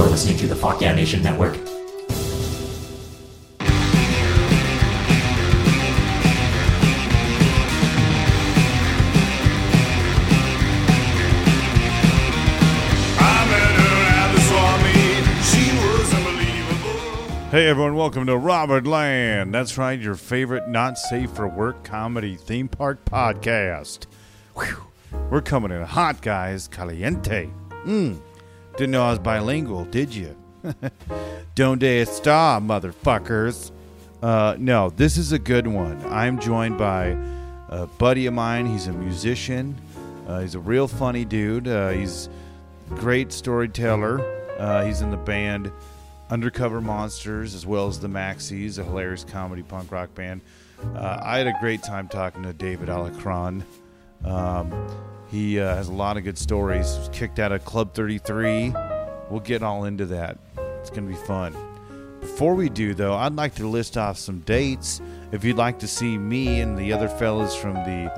You're listening to the Fuck Yeah Nation Network. Hey everyone, welcome to Robert Land. That's right, your favorite not safe for work comedy theme park podcast. Whew. We're coming in hot, guys. Caliente. Mmm. Didn't know I was bilingual, did you? Donde está, motherfuckers? Uh, no, this is a good one. I'm joined by a buddy of mine. He's a musician. Uh, he's a real funny dude. Uh, he's great storyteller. Uh, he's in the band Undercover Monsters as well as the Maxis, a hilarious comedy punk rock band. Uh, I had a great time talking to David Alarcon. Um, he uh, has a lot of good stories. Was kicked out of Club 33. We'll get all into that. It's going to be fun. Before we do, though, I'd like to list off some dates. If you'd like to see me and the other fellas from the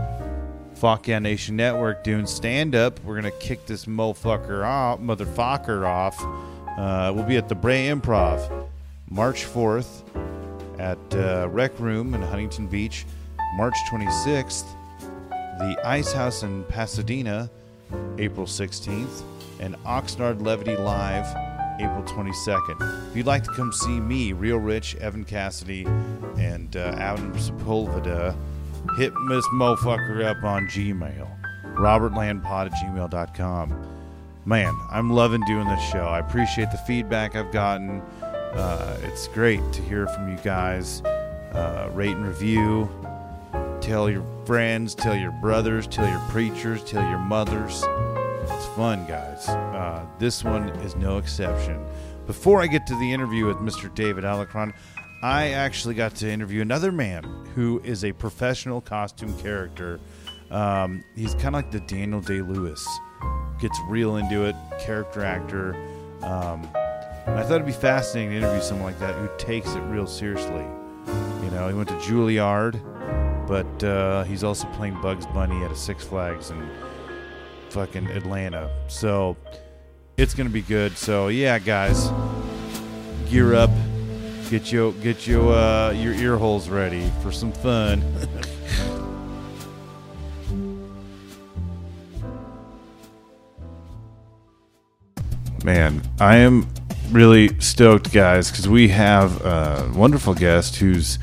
Fuck Nation Network doing stand up. We're gonna kick this motherfucker off, motherfucker off. Uh, we'll be at the Brea Improv, March 4th, at uh, Rec Room in Huntington Beach, March 26th, the Ice House in Pasadena, April 16th, and Oxnard Levity Live, April 22nd. If you'd like to come see me, Real Rich, Evan Cassidy, and uh, Adam Sepulveda, hit this motherfucker up on Gmail. RobertLandPod at gmail.com. Man, I'm loving doing this show. I appreciate the feedback I've gotten. Uh, it's great to hear from you guys. Uh, rate and review. Tell your friends, tell your brothers, tell your preachers, tell your mothers. It's fun, guys. Uh, this one is no exception. Before I get to the interview with Mr. David Alarcon, I actually got to interview another man who is a professional costume character. Um, he's kind of like the Daniel Day Lewis. Gets real into it, character actor. Um, I thought it'd be fascinating to interview someone like that who takes it real seriously. You know, he went to Juilliard, but uh, he's also playing Bugs Bunny at a Six Flags in fucking Atlanta. So it's gonna be good. So yeah, guys, gear up, get your get your uh, your ear holes ready for some fun. Man, I am really stoked, guys, because we have a wonderful guest who's,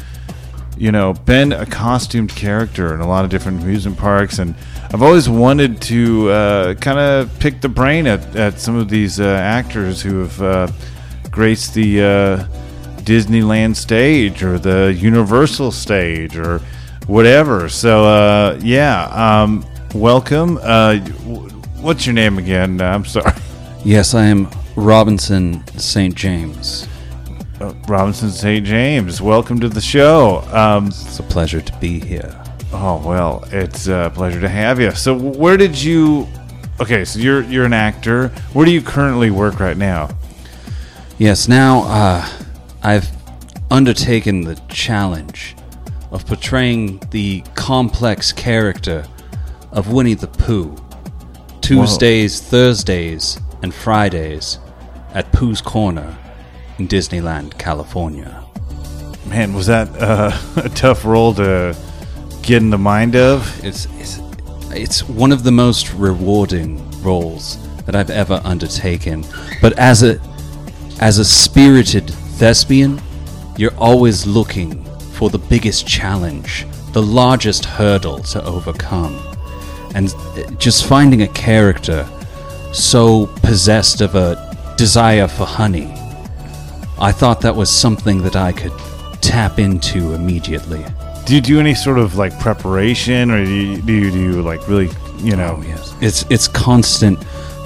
you know, been a costumed character in a lot of different amusement parks, and I've always wanted to uh, kind of pick the brain at, at some of these uh, actors who have uh, graced the uh, Disneyland stage or the Universal stage or whatever. So, uh, yeah, um, welcome. Uh, what's your name again? I'm sorry. Yes, I am Robinson St. James. Uh, Robinson St. James, welcome to the show. Um, It's a pleasure to be here. oh well, it's a pleasure to have you. So, where did you? Okay, so you're you're an actor. Where do you currently work right now? Yes, now uh, I've undertaken the challenge of portraying the complex character of Winnie the Pooh. Tuesdays, Thursdays, and Fridays at Pooh's Corner in Disneyland, California. Man, was that uh, a tough role to get in the mind of? It's, it's it's one of the most rewarding roles that I've ever undertaken. But as a as a spirited thespian, you're always looking for the biggest challenge, the largest hurdle to overcome. And uh, just finding a character so possessed of a desire for honey, I thought that was something that I could tap into immediately. Do you do any sort of like preparation, or do you do, you, do you like really, you know? Oh yes, it's it's constant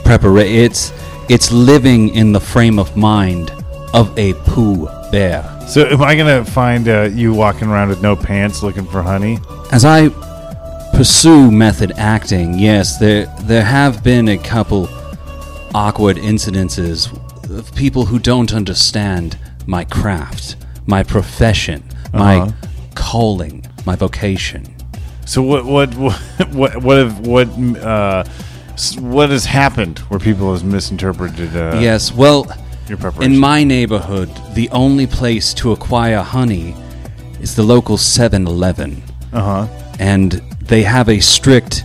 preparation. It's it's living in the frame of mind of a poo bear. So, am I gonna find uh, you walking around with no pants, looking for honey? As I pursue method acting, yes, there there have been a couple awkward incidences of people who don't understand my craft, my profession, my Uh-huh. calling, my vocation. So, what what what what what have, what uh, what has happened where people have misinterpreted? Uh, Yes, well, your preparation. In my neighborhood, the only place to acquire honey is the local 7 Eleven. uh huh. And they have a strict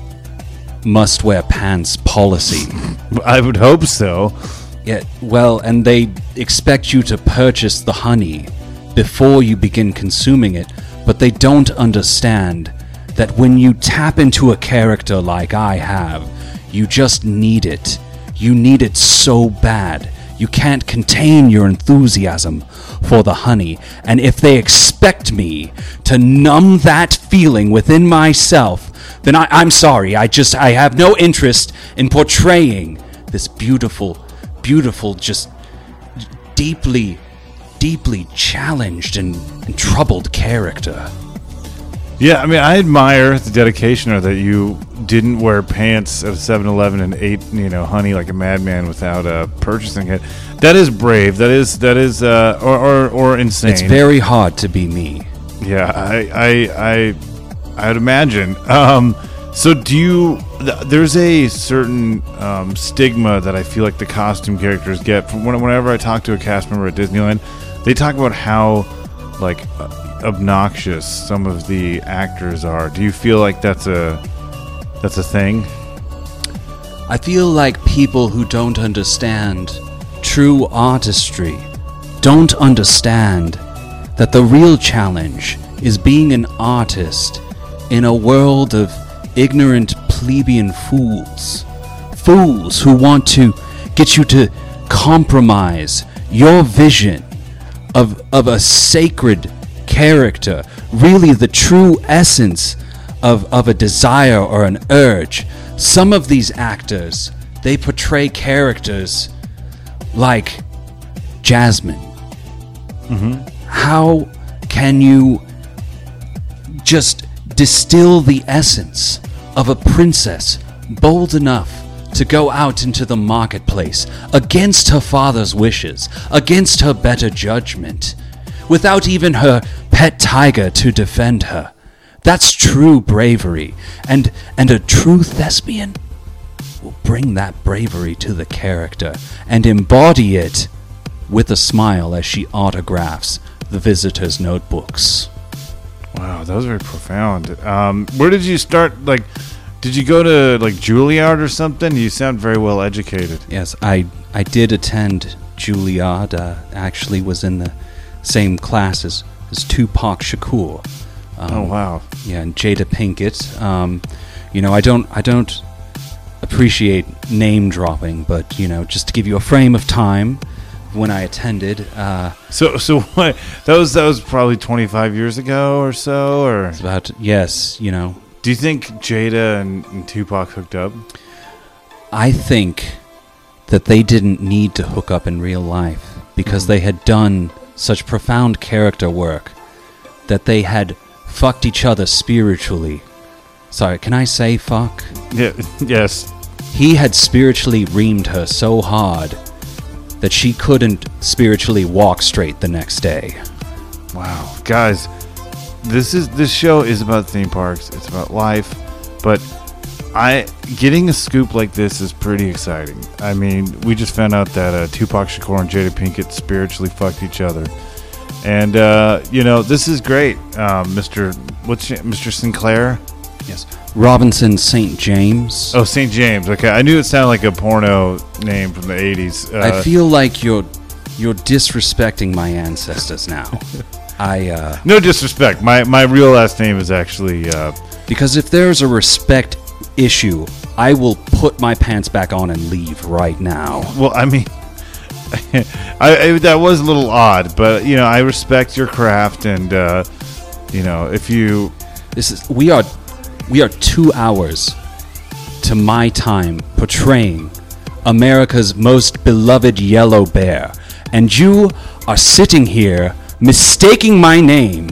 must wear pants policy. I would hope so. Yeah, well, and they expect you to purchase the honey before you begin consuming it, but they don't understand that when you tap into a character like I have, you just need it. You need it so bad. You can't contain your enthusiasm for the honey, and if they expect me to numb that feeling within myself, then I, I'm sorry. I just I have no interest in portraying this beautiful, beautiful, just deeply, deeply challenged and, and troubled character. Yeah, I mean, I admire the dedication or that you didn't wear pants at 7-Eleven and ate, you know, honey like a madman without uh, purchasing it. That is brave. That is that is uh, or, or or insane. It's very hard to be me. Yeah, I I I I'd imagine. Um, so do you? Th- there's a certain um, stigma that I feel like the costume characters get from when, whenever I talk to a cast member at Disneyland. They talk about how like uh, obnoxious some of the actors are. Do you feel like that's a that's a thing? I feel like people who don't understand true artistry don't understand that the real challenge is being an artist in a world of ignorant plebeian fools. Fools who want to get you to compromise your vision of, of a sacred character, really the true essence of, of a desire or an urge. Some of these actors, they portray characters like Jasmine. Mm-hmm. How can you just distill the essence of a princess bold enough to go out into the marketplace against her father's wishes, against her better judgment, without even her pet tiger to defend her? That's true bravery, and and a true thespian will bring that bravery to the character and embody it with a smile as she autographs the visitor's notebooks. Wow, that was very profound. Um, where did you start? Like, did you go to like Juilliard or something? You sound very well educated. Yes, I I did attend Juilliard. Uh, actually, was in the same class as, as Tupac Shakur. Um, Oh wow. Yeah, and Jada Pinkett. Um, you know, I don't I don't appreciate name dropping, but you know, just to give you a frame of time when I attended. Uh, So so what? That was that was probably 25 years ago or so. Or it's about yes, you know, do you think Jada and, and Tupac hooked up? I think that they didn't need to hook up in real life because they had done such profound character work that they had fucked each other spiritually. Sorry, can I say fuck? Yeah. Yes. He had spiritually reamed her so hard that she couldn't spiritually walk straight the next day. Wow, guys, this is this show is about theme parks. It's about life, but I getting a scoop like this is pretty exciting. I mean, we just found out that uh, Tupac Shakur and Jada Pinkett spiritually fucked each other, and uh, you know this is great, um, Mister. What's your, Mister Sinclair? Yes. Robinson St. James. Oh, St. James. Okay, I knew it sounded like a porno name from the '80s. Uh, I feel like you're you're disrespecting my ancestors now. I uh no disrespect. My my real last name is actually. Uh, because if there's a respect issue, I will put my pants back on and leave right now. Well, I mean, I, I that was a little odd, but you know, I respect your craft, and uh, you know, if you, This is we are we are 2 hours to my time portraying America's most beloved yellow bear. And you are sitting here mistaking my name.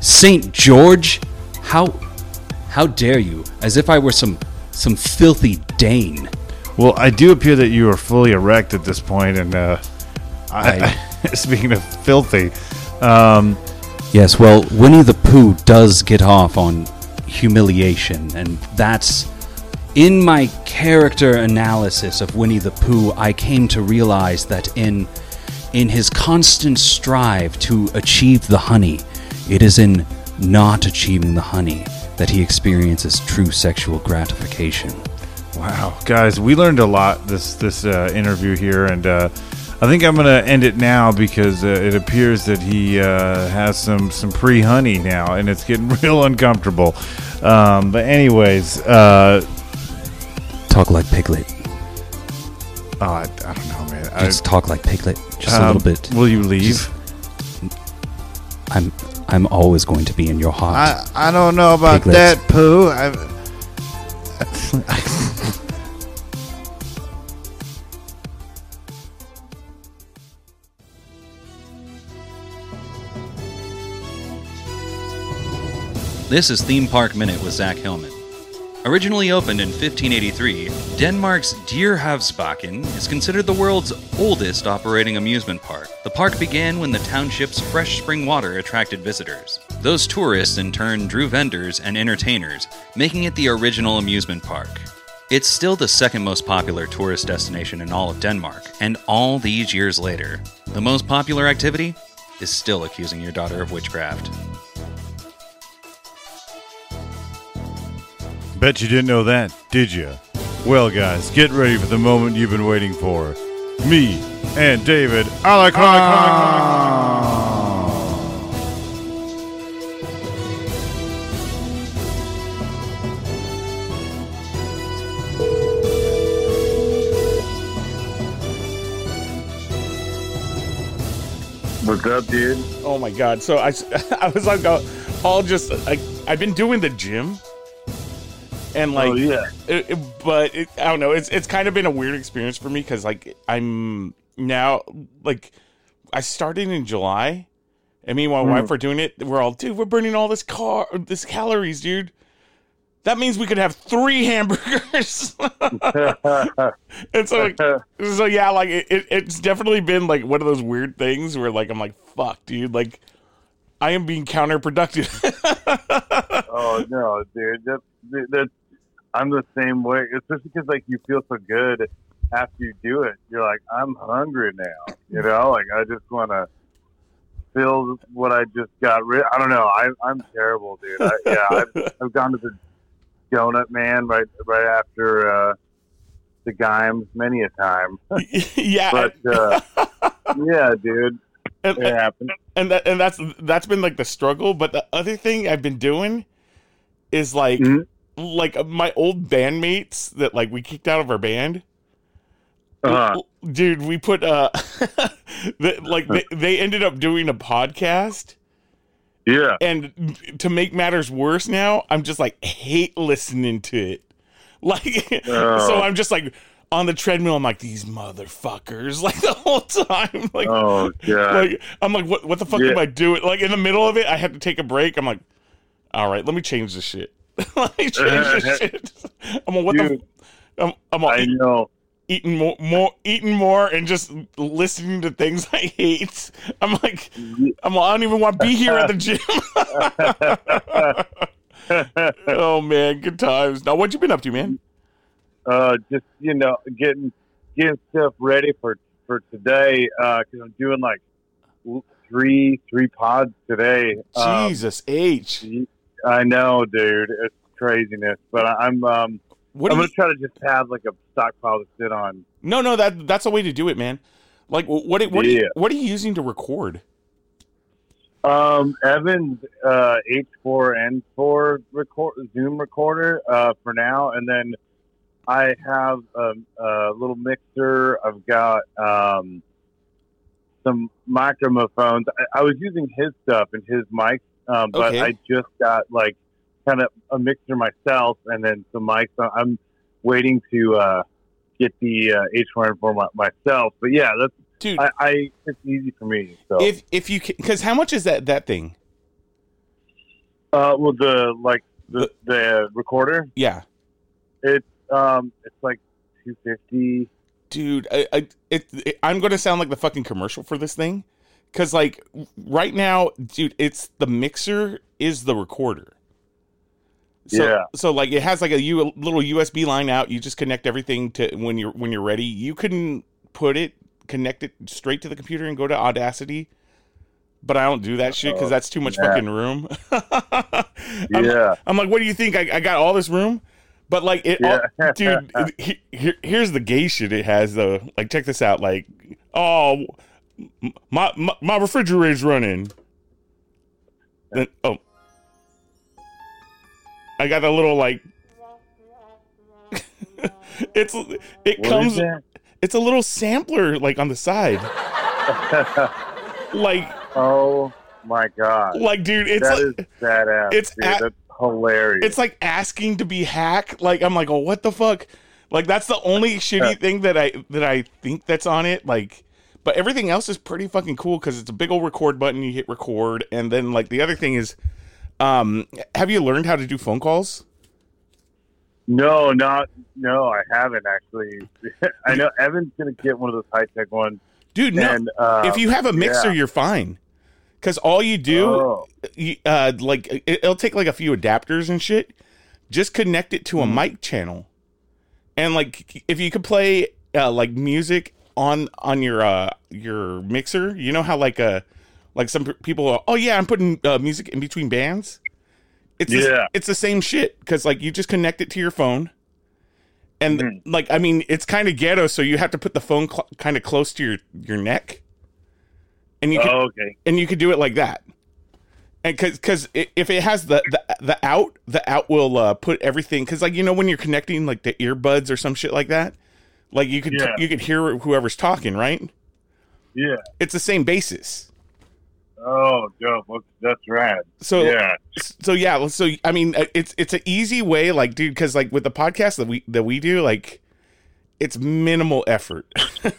St. George how how dare you? As if I were some some filthy Dane. Well, I do appear that you are fully erect at this point, and uh, I, speaking of filthy, um, Yes, well, Winnie the Pooh does get off on humiliation, and that's in my character analysis of Winnie the Pooh. I came to realize that in in his constant strive to achieve the honey, it is in not achieving the honey that he experiences true sexual gratification. Wow, guys, we learned a lot this this uh, interview here, and uh, I think I'm gonna end it now because uh, it appears that he uh, has some some pre honey now, and it's getting real uncomfortable. Um, but anyways, uh, Talk like Piglet. oh, I, I don't know, man. I, Just talk like Piglet. Just a um, little bit. Will you leave? I'm I'm always going to be in your heart. I I don't know about Piglet. that, Pooh. I, This is Theme Park Minute with Zach Hillman. Originally opened in 1583, Denmark's Dyrehavsbakken is considered the world's oldest operating amusement park. The park began when the township's fresh spring water attracted visitors. Those tourists in turn drew vendors and entertainers, making it the original amusement park. It's still the second most popular tourist destination in all of Denmark, and all these years later, the most popular activity is still accusing your daughter of witchcraft. Bet you didn't know that, did you? Well, guys, get ready for the moment you've been waiting for. Me and David a la carte. What's up, dude? Oh my god! So I, I was like, uh, all just like I've been doing the gym, and oh, like, oh yeah. it, it- but it, I don't know. It's it's kind of been a weird experience for me because like I'm now like I started in July, and me and my hmm. wife are doing it. We're all, dude, we're burning all this car, this calories, dude. That means we could have three hamburgers. and so, like, so yeah, like it, it, it's definitely been like one of those weird things where like I'm like, fuck, dude, like I am being counterproductive. oh no, dude. That, that I'm the same way. It's just because like you feel so good after you do it. You're like, I'm hungry now. You know, like I just want to feel what I just got rid. I don't know. I, I'm terrible, dude. I, yeah, I've, I've gone to the donut man right right after uh, the Gimes many a time. yeah, But uh, yeah, dude, and, it happened. and that and that's that's been like the struggle. But the other thing I've been doing is like Mhm. Like my old bandmates that like we kicked out of our band. Uh-huh. Dude, we put uh the, like they, they ended up doing a podcast Yeah. and to make matters worse now, I'm just like hate listening to it. Like Oh. so I'm just like on the treadmill, I'm like, these motherfuckers, like the whole time. Like Oh god. like I'm like, what what the fuck Yeah. am I doing? Like in the middle of it, I had to take a break. I'm like, all right, let me change this shit. me change shit. I'm like, what Dude. the I'm, I'm I know. eating more, more, eating more, and just listening to things I hate. I'm like, I'm like, I don't even want to be here at the gym. oh man, good times. Now, what you been up to, man? uh, just you know, getting getting stuff ready for for today because I'm doing like three three pods today. Um, Jesus H. I know, dude, it's craziness, but I- I'm um What I'm gonna you, try to just have like a stockpile to sit on. no, no, that that's a way to do it, man. Like, wh- what what are you, what are you using to record? Um, Evan's uh, H4N4 record Zoom recorder uh, for now, and then I have a, a little mixer. I've got um, some microphones. I, I was using his stuff and his mics, um, but Okay. I just got like kind of a mixer myself, and then some mics. I'm waiting to uh, get the uh, H4N4 my, myself. But yeah, that's Dude, I, I it's easy for me. So if if you because how much is that that thing? Uh, well, the like the the recorder, Yeah, it's um, it's like two fifty. dude, I, I it, it I'm gonna sound like the fucking commercial for this thing, because like right now, dude, it's the mixer is the recorder. So, Yeah. So like it has like a U, little USB line out. You just connect everything to when you're when you're ready. You can put it connect it straight to the computer and go to Audacity. But I don't do that shit because oh, that's too much yeah. fucking room. I'm, Yeah. I'm like, what do you think? I, I got all this room, but like it, all, Yeah. dude. he- here, here's the gay shit it has though. Like, check this out. Like, oh, my my, my refrigerator's running. Then oh, I got a little like. it's it What comes it's a little sampler like on the side like Oh my god. like dude it's That like is badass. it's dude. at- hilarious. it's like asking to be hacked like i'm like oh what the fuck like that's the only shitty thing that i that i think that's on it like but everything else is pretty fucking cool because it's a big old record button you hit record and then like the other thing is um have you learned how to do phone calls no, not no. I haven't actually. I know Evan's gonna get one of those high tech ones. dude no And uh, if you have a mixer yeah. you're fine because all you do Oh. you, uh like it, it'll take like a few adapters and shit just connect it to a mic channel and like if you could play uh like music on on your uh your mixer? You know how like uh like some people are, oh yeah i'm putting uh, music in between bands? It's the, Yeah. it's the same shit because like you just connect it to your phone. And like i mean it's kind of ghetto so you have to put the phone cl- kind of close to your your neck. And you can, Oh, okay. and you could do it like that. And because because if it has the, the the out the out will uh, put everything because like you know when you're connecting like the earbuds or some shit like that like you could Yeah. you could hear whoever's talking right Yeah. it's the same basis Oh, dope. That's rad. so yeah. so yeah so i mean uh, it's it's an easy way like dude because like with the podcast that we that we do like it's minimal effort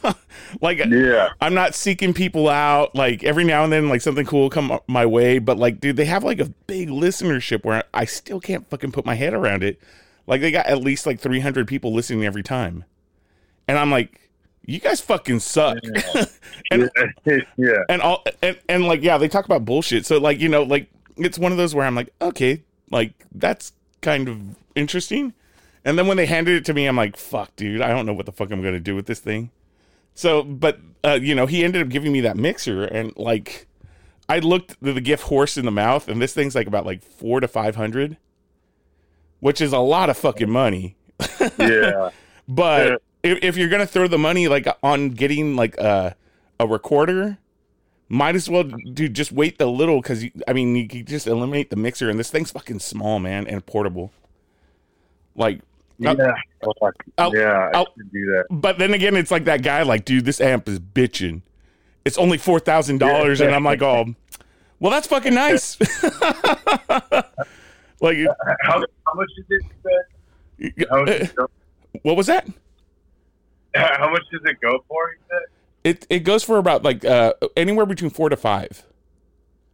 like Yeah. i'm not seeking people out like every now and then like something cool will come my way but like dude they have like a big listenership where i still can't fucking put my head around it like they got at least like 300 people listening every time and i'm like you guys fucking suck. And yeah. and all and, and like yeah they talk about bullshit. So like you know like it's one of those where i'm like okay like that's kind of interesting. And then when they handed it to me i'm like fuck dude i don't know what the fuck i'm gonna do with this thing. So but uh you know he ended up giving me that mixer and like i looked at the gift horse in the mouth and this thing's like about like four to five hundred which is a lot of fucking money. Yeah. but Yeah. If, if you're gonna throw the money like on getting like a a recorder, might as well do just wait the little because I mean you can just eliminate the mixer and this thing's fucking small, man, and portable. Like, Yeah. I'll- yeah. I I'll- do that. but then again, it's like that guy, like, dude, this amp is bitching. It's only four thousand dollars, and I'm like, oh, well, that's fucking nice. like, How, how much is it? How much, does it uh, what was that? how much does it go for? You said? It it goes for about like uh anywhere between four to five.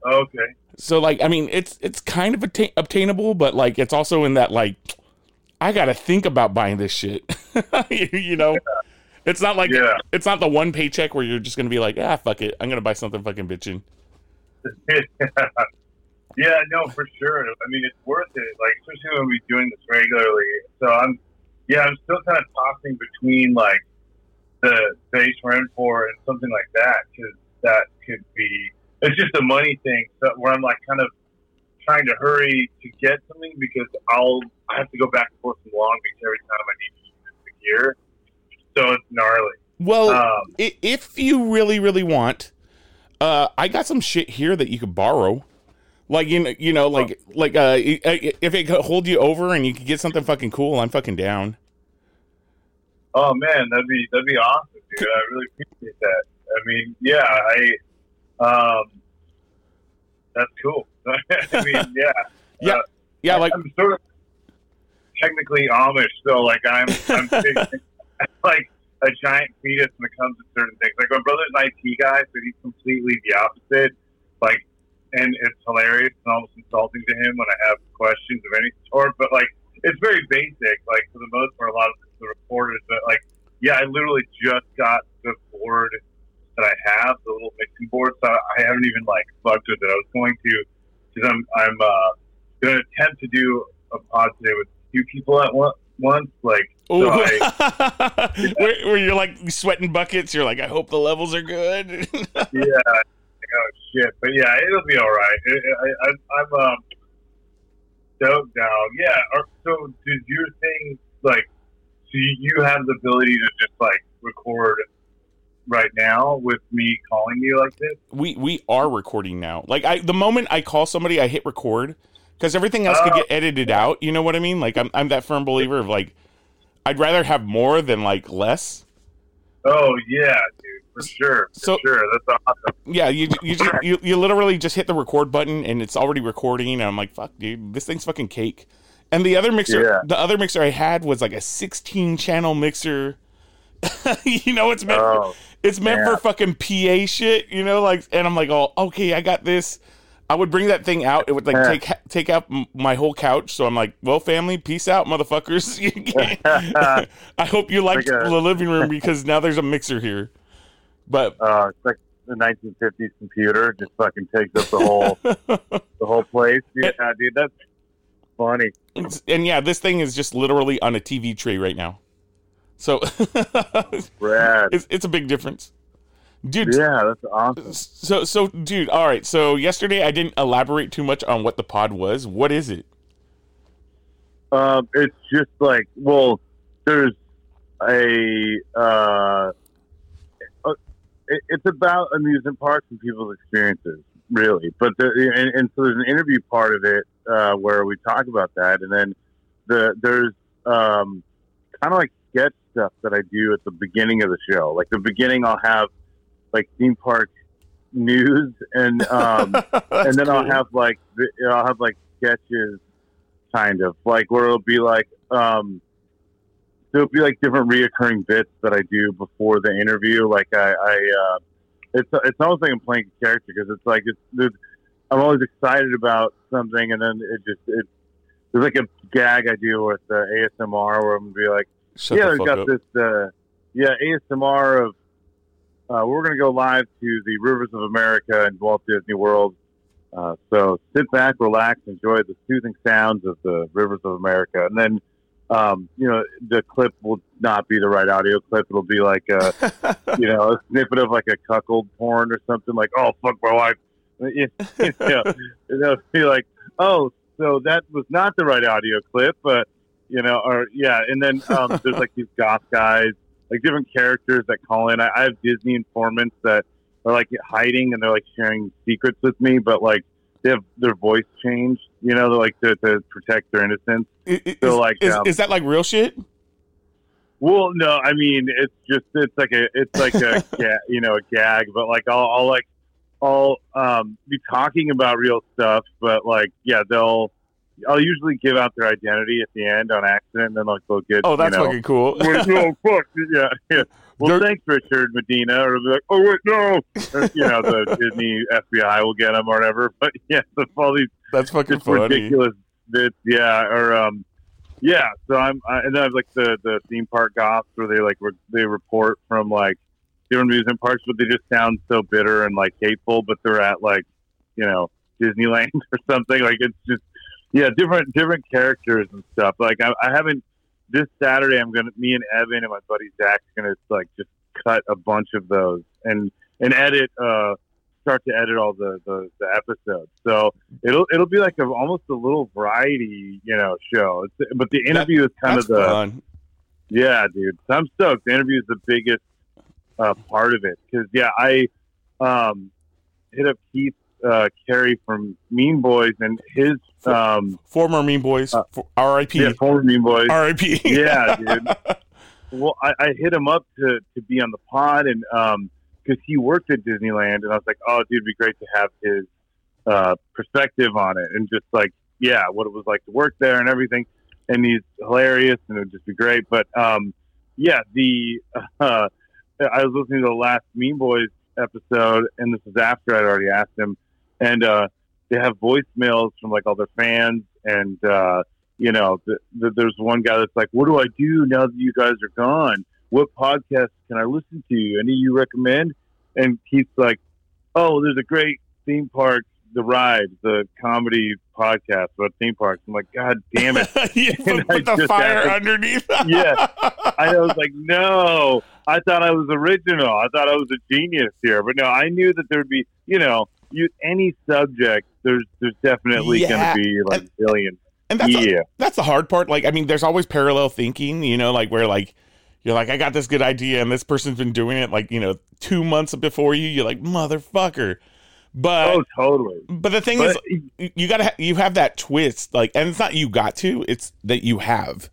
Okay. So like I mean it's it's kind of atta- obtainable, but like it's also in that like I gotta think about buying this shit. you, you know, it's not like Yeah. it's not the one paycheck where you're just gonna be like ah fuck it, I'm gonna buy something fucking bitching. yeah. yeah, no, for sure. I mean, it's worth it. Like, especially when we're doing this regularly. So I'm, yeah, I'm still kind of tossing between like the base rent for and something like that because that could be. It's just a money thing. So where I'm like kind of trying to hurry to get something because I'll I have to go back and forth from Long Beach every time I need to use the gear. So it's gnarly. Well, Um, if you really really want, uh, I got some shit here that you could borrow. Like you know, you know, like like uh, i- if it could hold you over and you could get something fucking cool, I'm fucking down. Oh man, that'd be that'd be awesome, dude. I really appreciate that. I mean, yeah, I um, that's cool. I mean, yeah, Yeah, Uh, yeah, like I'm sort of technically Amish, so like I'm I'm big, like a giant fetus when it comes to certain things. Like my brother's an IT guy, so he's completely the opposite. Like, and it's hilarious and almost insulting to him when I have questions of any sort. But like, it's very basic. Like for the most part, a lot of the reporters, but like, yeah, I literally just got the board that I have, the little mixing board. So I haven't even like fucked with it. I was going to, because I'm I'm uh, going to attempt to do a pod today with two people at one, once. Like So I, where, where you're like sweating buckets. You're like, I hope the levels are good. yeah. Oh shit, but yeah, it'll be all right. I, I'm um, stoked now. Yeah. So, did your thing like? So you, you have the ability to just like record right now with me calling you like this? we we are recording now. Like I, the moment I call somebody, I hit record because everything else could Oh. get edited out. You know what I mean? Like I'm I'm that firm believer of like, I'd rather have more than like less. Oh yeah, dude, for sure, for So- sure. That's awesome. Yeah, you you, just, you you literally just hit the record button and it's already recording. And I'm like, fuck, dude, this thing's fucking cake. And the other mixer, Yeah. the other mixer I had was like a 16 channel mixer. you know, it's meant Oh, it's meant yeah. for fucking PA shit. You know, like, and I'm like, oh, okay, I got this. I would bring that thing out. It would like Yeah. take take out my whole couch. So I'm like, well, family, peace out, motherfuckers. I hope you liked Like the living room because now there's a mixer here. But uh, it's like the 1950s computer just fucking takes up the whole the whole place. Yeah, dude, that's funny. And yeah, this thing is just literally on a TV tray right now. So it's, it's a big difference, dude. Yeah, that's awesome. So so dude, all right. So yesterday I didn't elaborate too much on what the pod was. What is it? Um, it's just like, well, there's a, uh, it, it's about amusement parks and people's experiences, really. But the, and, and so there's an interview part of it uh, where we talk about that, and then the there's um, kind of like sketch stuff that I do at the beginning of the show. Like the beginning, I'll have like theme park news, and um, and then I'll have like I'll have like sketches, kind of like where it'll be like um, it'll be like different reoccurring bits that I do before the interview. Like I, I uh, it's it's almost like I'm playing a character because it's like it's, I'm always excited about something, and then it just it there's like a gag I do with uh, ASMR where I'm gonna be like Shut yeah, the fuck got up. this. Uh, yeah, ASMR of. Uh, we're going to go live to the Rivers of America in Walt Disney World. Uh, so sit back, relax, enjoy the soothing sounds of the Rivers of America, and then, um, you know, the clip will not be the right audio clip. It'll be like a, you know, a snippet of like a cuckold porn or something like, "Oh fuck my wife," you know, they'll be like, "Oh, so that was not the right audio clip," but you know, or yeah, and then um, there's like these goth guys, like different characters that call in. I, I have Disney informants that are like hiding and they're like sharing secrets with me, but like they have their voice changed, you know, they're like to, to protect their innocence. I- I- so, like, is, um, is that like real shit? Well, no, I mean it's just it's like a it's like a ga- you know a gag, but like I'll, I'll like I'll um, be talking about real stuff, but like yeah, they'll I'll usually give out their identity at the end on accident, and then like they'll get Oh, that's you know, fucking cool. Wait, no, fuck. Yeah, yeah. Well, They're- thanks, Richard Medina. Or like, oh, wait, no. Or, you know, the Disney FBI will get them or whatever. But yeah, so all these That's fucking funny. ridiculous bits. Yeah, or um, yeah. So I'm, I, and then I have like the the theme park goths where they like re- they report from like different amusement parks, but they just sound so bitter and like hateful. But they're at like you know Disneyland or something. Like it's just yeah, different different characters and stuff. Like I, I haven't this Saturday. I'm gonna me and Evan and my buddy Zach's gonna like just cut a bunch of those and and edit. uh start to edit all the, the, the episodes. So it'll it'll be like a almost a little variety, you know, show. It's, but the interview is kind of the fun. yeah, dude. So I'm stoked. The interview is the biggest uh, part of it because yeah, I um, hit up Keith uh, Carey from Mean Boys and his um, Former Mean Boys. Uh, R.I.P. yeah former Mean Boys. R.I.P. yeah, dude. Well, I, I hit him up to, to be on the pod, and um because he worked at Disneyland, and I was like, oh, dude, it'd be great to have his uh, perspective on it, and just like, yeah, what it was like to work there and everything. And he's hilarious, and it would just be great. But um, yeah, the uh, I was listening to the last Mean Boys episode, and this is after I'd already asked him, and uh, they have voicemails from like all their fans, and uh, you know, th th there's one guy that's like, "What do I do now that you guys are gone? What podcast can I listen to? Any you recommend?" And Keith's like, "Oh, there's a great theme park the ride, the comedy podcast about theme parks. I'm like, God damn it! you put, the fire underneath. Yeah. I was like, no, I thought I was original. I thought I was a genius here, but no, I knew that there'd be, you know, you any subject. There's there's definitely Yeah. going to be like And- billions. and that's Yeah. that's the hard part. Like, I mean, there's always parallel thinking. You know, like where like you're like, I got this good idea, and this person's been doing it like you know two months before you. You're like, motherfucker. But Oh, totally. but the thing But is, you- you gotta ha- you have that twist. Like, and it's not you got to. It's that you have.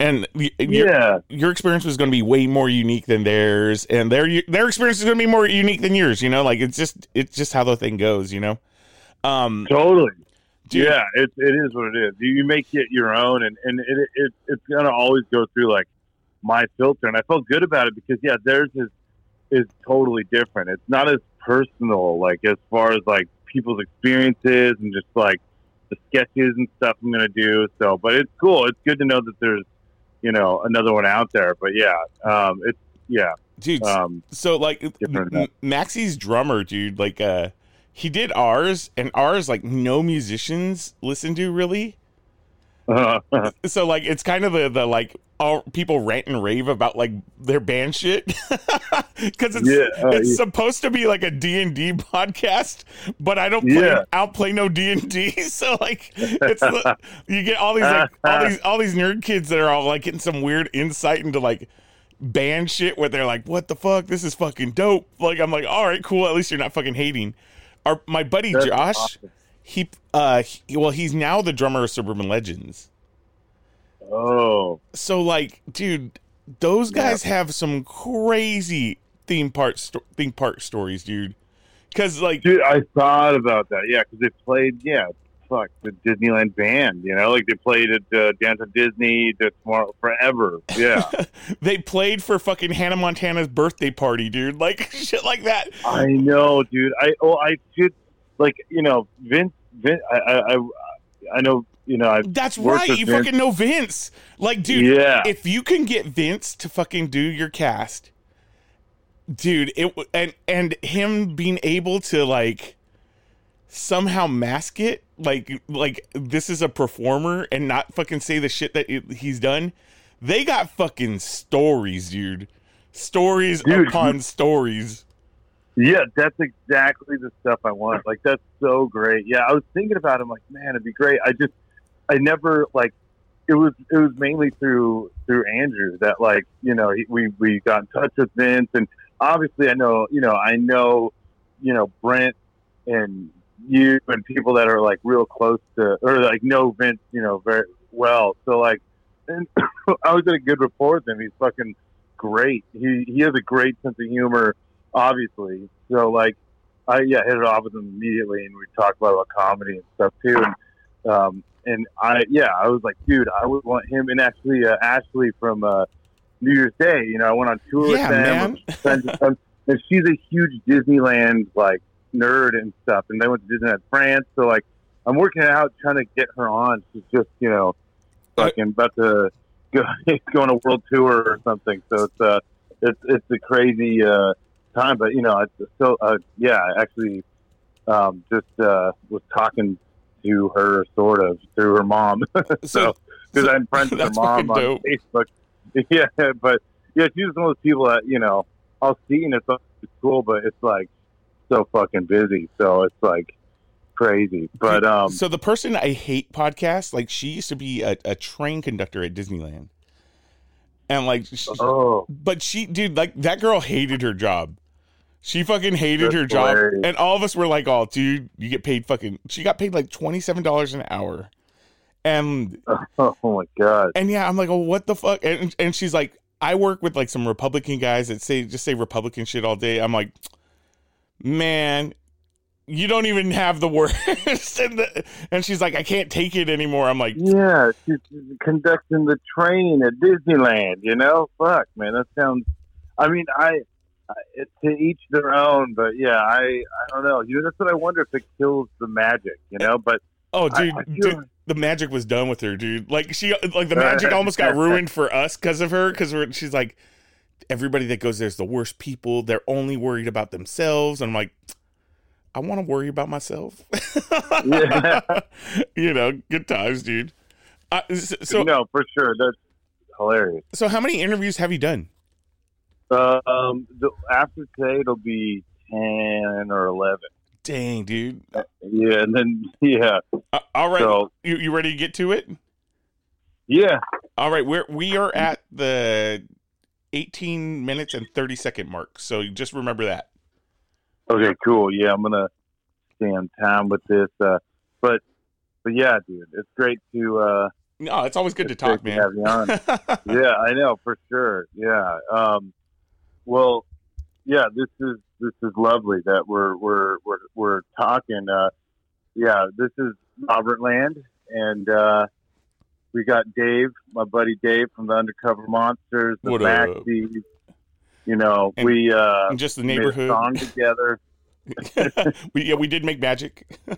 And your, yeah, your experience was going to be way more unique than theirs, and their their experience is going to be more unique than yours. You know, like it's just it's just how the thing goes. You know, um, totally. dude, Yeah, it, it is what it is. You make it your own, and and it, it it's gonna always go through like my filter, and I felt good about it because yeah, theirs is is totally different. It's not as personal, like as far as like people's experiences and just like the sketches and stuff I'm gonna do. So, but it's cool. It's good to know that there's you know another one out there. But yeah, um, it's yeah, dude. um, so like M- Maxie's drummer, dude, like uh, he did ours, and ours like no musicians listen to really. So like it's kind of the the like all people rant and rave about like their band shit because it's Yeah, uh, it's yeah. supposed to be like a D and D podcast, but I don't play Yeah. I don't play no D and D. So like it's the, you get all these like all these all these nerd kids that are all like getting some weird insight into like band shit where they're like, "What the fuck? This is fucking dope." Like I'm like, "All right, cool. At least you're not fucking hating." Our my buddy That's Josh, awesome. He uh he, well he's now the drummer of Suburban Legends. oh, So like, dude, those guys have some crazy theme park sto- theme park stories, dude. Because like, Dude, I thought about that. Yeah, because they played, yeah, fuck, the Disneyland band. You know, like they played at uh, Downtown Disney, to Tomorrow Forever. Yeah, they played for fucking Hannah Montana's birthday party, dude. Like shit like that. I know, dude. I oh, I should like you know, Vince. Vince I I, I, I know. You know, I That's right. You Vince. fucking know Vince. Like, dude, Yeah. if you can get Vince to fucking do your cast, dude, it and and him being able to like somehow mask it, like like this is a performer and not fucking say the shit that it, he's done. They got fucking stories, dude. Stories Dude, upon stories. Yeah, that's exactly the stuff I want. Like that's so great. Yeah, I was thinking about it. I'm like, man, it'd be great. I just I never like it was it was mainly through through Andrew that like, you know, he, we we got in touch with Vince and obviously I know, you know, I know, you know, Brent and you and people that are like real close to or like know Vince, you know, very well. So like and I was in a good rapport with him. He's fucking great. He he has a great sense of humor obviously. So like, I yeah hit it off with him immediately, and we talked about, about comedy and stuff too. And um, and I yeah, I was like, dude, I would want him and actually uh, Ashley from uh, New Year's Day. You know, I went on tour Yeah, with them, and she's a huge Disneyland like nerd and stuff. And they went to Disneyland France, so like, I'm working out trying to get her on. She's just you know, fucking about to go go on a world tour or something. So it's uh, it's it's a crazy. Uh, time, but you know, I so uh, yeah, I actually um, just uh, was talking to her sort of through her mom, so because I'm friends with her mom on dope. Facebook. Yeah, but yeah, she's one of those people that you know I'll see and it's, it's cool, but it's like so fucking busy, so it's like crazy. But um, so the person I hate podcast, like she used to be a, a train conductor at Disneyland, and like, she, oh, but she, dude, like that girl hated her job. She fucking hated That's her job, hilarious. and all of us were like, "Oh, dude, you get paid fucking." She got paid like twenty seven dollars an hour, and oh my god, and yeah, I'm like, "Oh, what the fuck?" And and she's like, "I work with like some Republican guys that say just say Republican shit all day." I'm like, "Man, you don't even have the words." and, the, and she's like, "I can't take it anymore." I'm like, yeah, she's conducting the train at Disneyland. You know, fuck, man, that sounds. I mean, I. I- It's to each their own, but yeah, I I don't know. You know, that's what I wonder if it kills the magic. You know, but Oh, dude, I feel dude, like- the magic was done with her, dude. Like she, like the magic almost got ruined for us because of her. Because she's like, everybody that goes there is the worst people. They're only worried about themselves. And I'm like, I want to worry about myself. Yeah. you know, good times, dude. Uh, so, no, for sure. That's hilarious. so how many interviews have you done? Um, the, after today, it'll be ten or eleven. Dang, dude. Yeah, and then yeah, Uh, all right, So- you you ready to get to it? yeah. All right, we're we are at the 18 minutes and 30 second mark. So just remember that. Okay, cool. Yeah, I'm gonna stay on time with this. Uh, but but yeah, dude, it's great to uh, No, it's always good to talk, man. to have you on. yeah, I know for sure. Yeah. Um, well, yeah, this is this is lovely that we're we're we're we're talking. Uh, yeah, this is Robert Land, and uh, we got Dave, my buddy Dave from the Undercover Monsters, the? Maxis. You know, And- we uh, just the neighborhood. song together. we, yeah, we did make magic.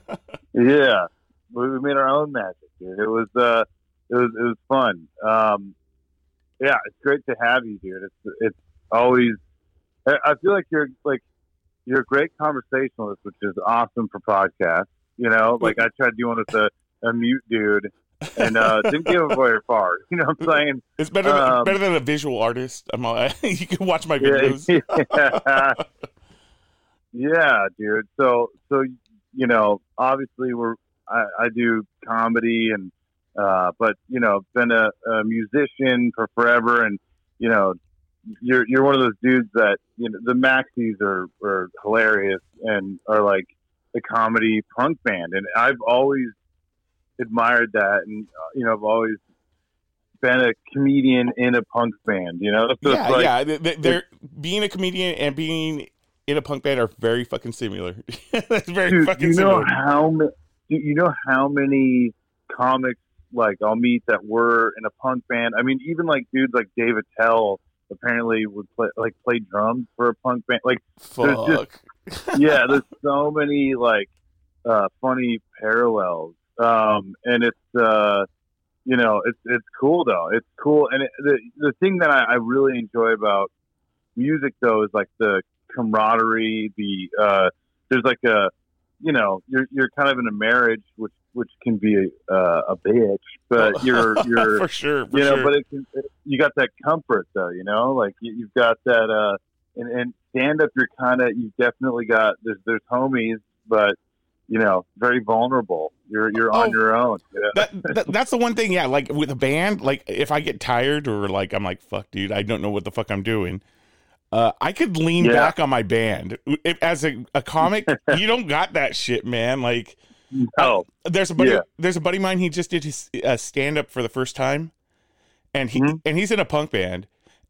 Yeah, we we made our own magic, dude. It was uh, it was it was fun. Um, yeah, it's great to have you, dude. It's it's always. I I feel like you're like you're a great conversationalist, which is awesome for podcasts. You know, like I tried doing with a, a mute dude, and uh, didn't give get very far. You know what I'm saying? It's better than, Um, better than a visual artist. I'm all, you can watch my videos. Yeah, yeah, dude. So, so you know, obviously, we're I, I do comedy and, uh, but you know, been a, a musician for forever, and you know, you're you're one of those dudes that you know the Maxis are are hilarious and are like a comedy punk band, and I've always admired that, and uh, you know, I've always been a comedian in a punk band. You know, so yeah, like, yeah. They- they- They're being a comedian and being in a punk band are very fucking similar. That's very Dude, fucking you know similar. how ma- you know how many comics like I'll meet that were in a punk band. I mean, even like dudes like Dave Attell apparently would play like play drums for a punk band. Like, there's Fuck. just- yeah, there's so many like uh, funny parallels, um, and it's uh, you know it's it's cool though. It's cool, and it, the the thing that I, I really enjoy about music though is like the camaraderie. The uh, there's like a you know you're you're kind of in a marriage which which can be a, uh, a bitch, but you're you're for sure. For you know, sure. but it can, you got that comfort though, you know, like you, you've got that, uh, and, and stand up, you're kind of, you've definitely got, there's, there's homies, but you know, very vulnerable. You're, you're on Oh. your own. you know? that, that that's the one thing yeah like with a band like if i get tired or like i'm like fuck dude i don't know what the fuck i'm doing uh, I could lean Yeah. back on my band. If, as a, a comic, you don't got that shit, man. Like, no. there's a buddy. Yeah. There's a buddy of mine. He just did his uh, stand up for the first time, and he Mhm. and he's in a punk band.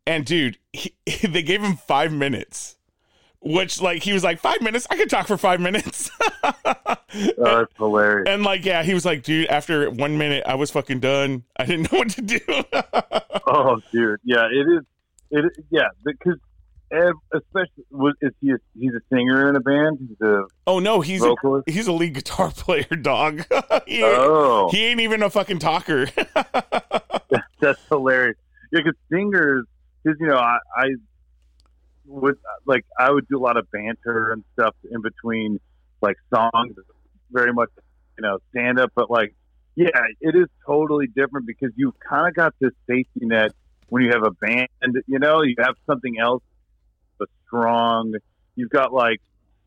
And dude, he, they gave him five minutes, which like he was like five minutes. I could talk for five minutes. Oh, that's hilarious. and like yeah, he was like, dude, after one minute, I was fucking done. I didn't know what to do. Oh, dude. Yeah, it is. It is, yeah, because especially was is he a, he's a singer in a band? He's a oh no, he's a, he's a lead guitar player, dog. he, oh, he ain't even a fucking talker. that's hilarious. Yeah, because singers, because you know, I, I would like I would do a lot of banter and stuff in between like songs, very much you know stand up, but like yeah, it is totally different because you've kind of got this safety net when you have a band. You know, you have something else, a strong. You've got like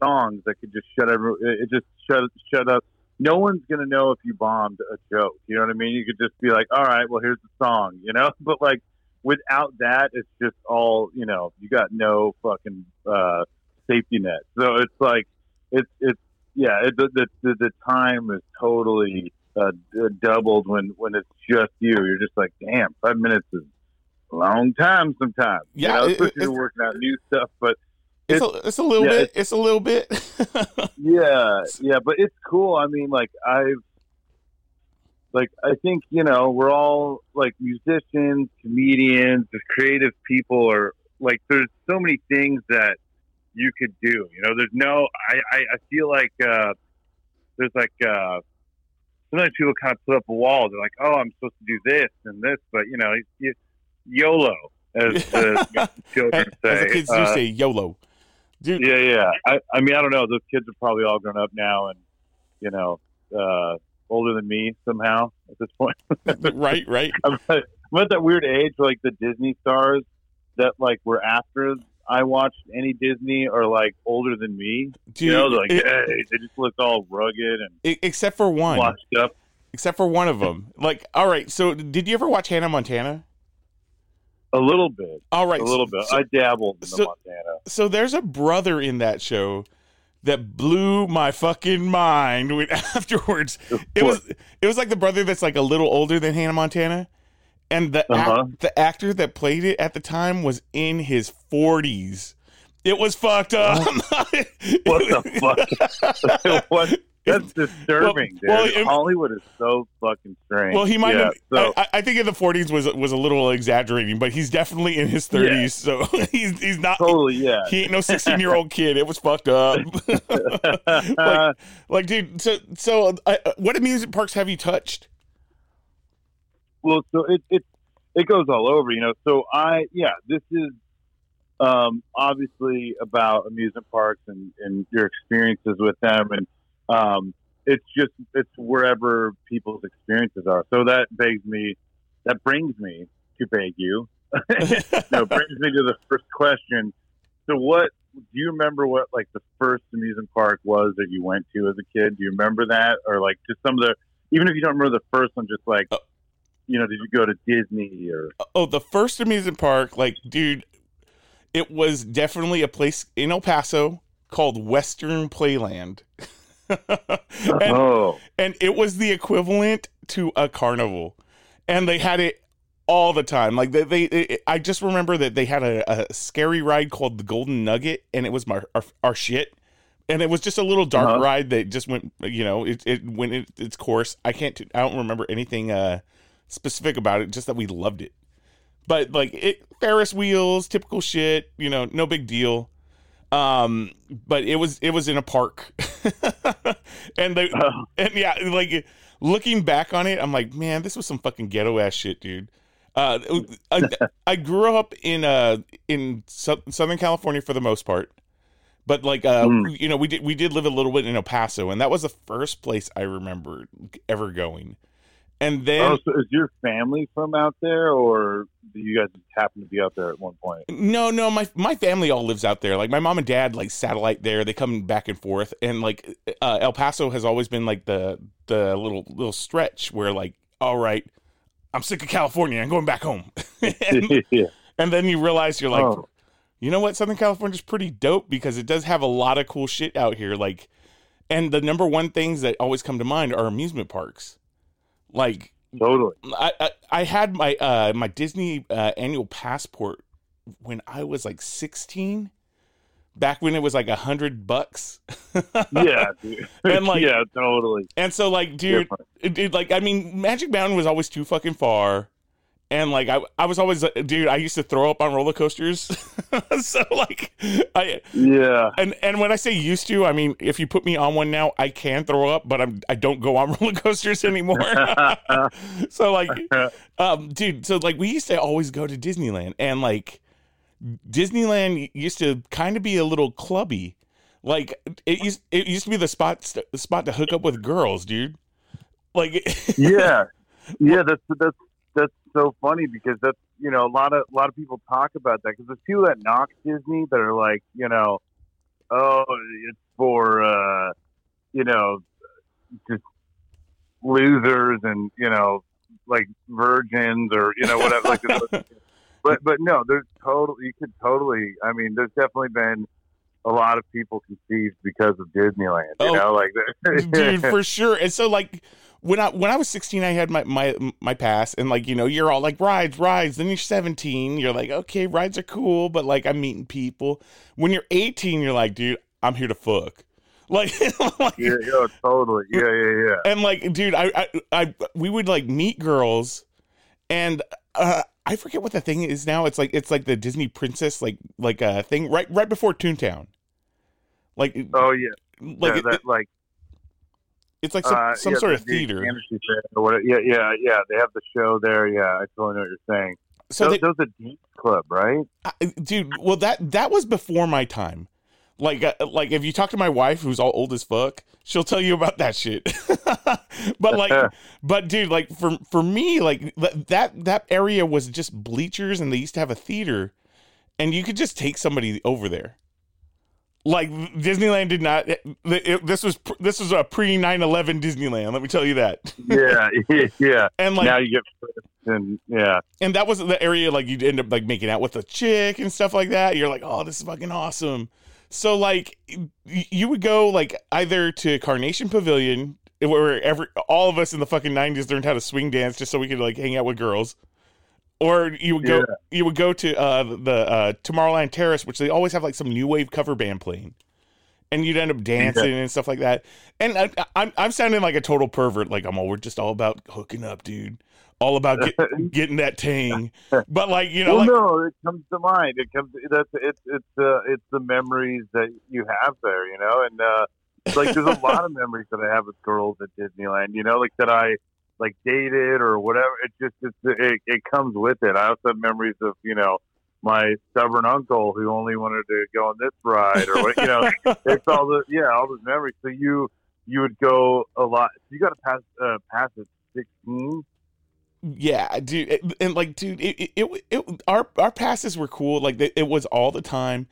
songs that could just shut every. It just shut shut up. No one's gonna know if you bombed a joke. You know what I mean? You could just be like, all right, well, here's the song. You know, but like without that, it's just all you know. You got no fucking uh, safety net. So it's like it's it's yeah. It, the, the the time is totally uh, doubled when when it's just you. You're just like, damn, five minutes is a long time sometimes. Yeah, you know, especially it's- you're working out new stuff, but. It's a, it's a little yeah, bit. It's a little bit. Yeah, yeah, but it's cool. I mean, like I've, like I think you know we're all like musicians, comedians, just creative people, or like there's so many things that you could do. You know, there's no. I I, I feel like uh, there's like uh, sometimes people kind of put up a wall. They're like, oh, I'm supposed to do this and this, but you know, you, YOLO, as the children As the kids do Uh, say, YOLO. dude. Yeah, yeah. I, I mean, I don't know. Those kids are probably all grown up now, and you know, uh, older than me somehow at this point. Right, right. I'm, at, I'm at that weird age, like the Disney stars that like were after I watched any Disney are like older than me. Dude, you know, like it- hey, they just looked all rugged and except for one. washed up. Except for one of them. Like, all right. So, did you ever watch Hannah Montana? A little bit, All right. a little bit. So, I dabbled in so- the Montana. so there's a brother in that show that blew my fucking mind when, afterwards. It was it was like the brother that's like a little older than Hannah Montana, and the Uh-huh. the actor that played it at the time was in his 40s. It was fucked up. What the fuck? what? That's disturbing, well, dude. it- Hollywood is so fucking strange. Well, he might yeah, have. So, I, I think in the 40s was was a little exaggerating, but he's definitely in his 30s. Yeah. So he's he's not. totally, yeah. He ain't no 16 year old kid. It was fucked up. like, like, dude. So, so, uh, what amusement parks have you touched? well, so it it it goes all over, you know. So I, yeah, this is um, obviously about amusement parks and and your experiences with them, and um, it's just it's wherever people's experiences are. So that begs me, that brings me to beg you. no, brings me to the first question. So, what do you remember? What like the first amusement park was that you went to as a kid? Do you remember that, or like just some of the? Even if you don't remember the first one, just like, Uh, you know, did you go to Disney or? Oh, the first amusement park, like, dude, it was definitely a place in El Paso called Western Playland. and, oh, and it was the equivalent to a carnival. And they had it all the time. Like they, they it, i just remember that they had a, a scary ride called the golden nugget and it was my our, our shit. And it was just a little dark Uh-huh. ride that just went you know it, it went it, its course. I can't i don't remember anything uh specific about it just that we loved it. But like it ferris wheels typical shit you know no big deal um but it was it was in a park and they Oh. and yeah like looking back on it i'm like man this was some fucking ghetto ass shit dude uh I, I grew up in uh in Sou- southern california for the most part but like uh Mm. you know we did we did live a little bit in el paso and that was the first place i remember ever going and then oh, so is your family from out there, or do you guys just happen to be out there at one point? No, no, my my family all lives out there. Like my mom and dad like satellite there. They come back and forth, and like uh, El Paso has always been like the the little little stretch where like, all right, I'm sick of California. I'm going back home, and, yeah. and then you realize you're like, Oh. you know what, Southern California is pretty dope because it does have a lot of cool shit out here. Like, and the number one things that always come to mind are amusement parks. Like Totally. I, I I had my uh my Disney uh, annual passport when I was like 16 back when it was like a hundred bucks Yeah, dude. And, like- yeah, totally. and so like dude dude like I mean Magic Mountain was always too fucking far and like I I was always uh, dude I used to throw up on roller coasters so like I Yeah. and and when I say used to, I mean if you put me on one now, I can throw up, but I'm I don't go on roller coasters anymore. so like, um, dude, so like we used to always go to Disneyland, and like Disneyland used to kind of be a little clubby. Like it used it used to be the spot the spot to hook up with girls, dude. Like yeah, yeah. That's that's that's so funny because that's you know a lot of a lot of people talk about that because there's people that knock Disney that are like you know, oh, it's for uh, you know, just losers and you know like virgins or you know whatever. like, but but no, there's totally you could totally. I mean, there's definitely been a lot of people conceived because of Disneyland. You Oh, know, like dude for sure and so like when i when i was 16 i had my my my pass and like you know you're all like rides rides. Then you're 17 you're like okay rides are cool but like i'm meeting people. When you're 18 you're like dude i'm here to fuck. Like, like yeah, yeah, totally. Yeah, yeah, yeah. and like dude I, I i we would like meet girls and uh i forget what the thing is now. It's like it's like the disney princess like like a uh, thing right right before toontown. Like Oh yeah, like yeah, it- that, like it's like some, uh, some yeah, sort the- of theater Fair or whatever. Yeah, yeah, yeah. They have the show there. Yeah, I totally know what you're saying. so So was a Deep Club, right? I- dude well that that was before my time Like, uh, like if you talk to my wife, who's all old as fuck, she'll tell you about that shit. but like, but dude, like for for me, like that that area was just bleachers, and they used to have a theater, and you could just take somebody over there. Like Disneyland did not. It, it- this was this was a pre 9-11 Disneyland. Let me tell you that. Yeah, yeah. And like now you get and yeah, and that was the area like you'd end up like making out with a chick and stuff like that. You're like, oh, this is fucking awesome. So like you would go like either to Carnation Pavilion where every all of us in the fucking nineties learned how to swing dance just so we could like hang out with girls. Or you would go Yeah. you would go to uh the uh Tomorrowland Terrace, which they always have like some new wave cover band playing. And you'd end up dancing and stuff like that. And I, I'm I'm sounding like a total pervert. Like I'm all we're just all about hooking up, dude. All about get, getting that tang. But like you know, well, like no, it comes to mind. It comes. That's it's it's uh, it's the memories that you have there, you know. And uh, like, there's a lot of memories that I have with girls at Disneyland, you know, like that I like dated or whatever. It just it's, it it comes with it. I also have memories of you know my stubborn uncle who only wanted to go on this ride or what, you know. it's all the yeah, all those memories. So you you would go a lot. You got to pass uh, pass at sixteen. Yeah, dude, and like, dude, it, it, it, it our our passes were cool. Like, it was all the time.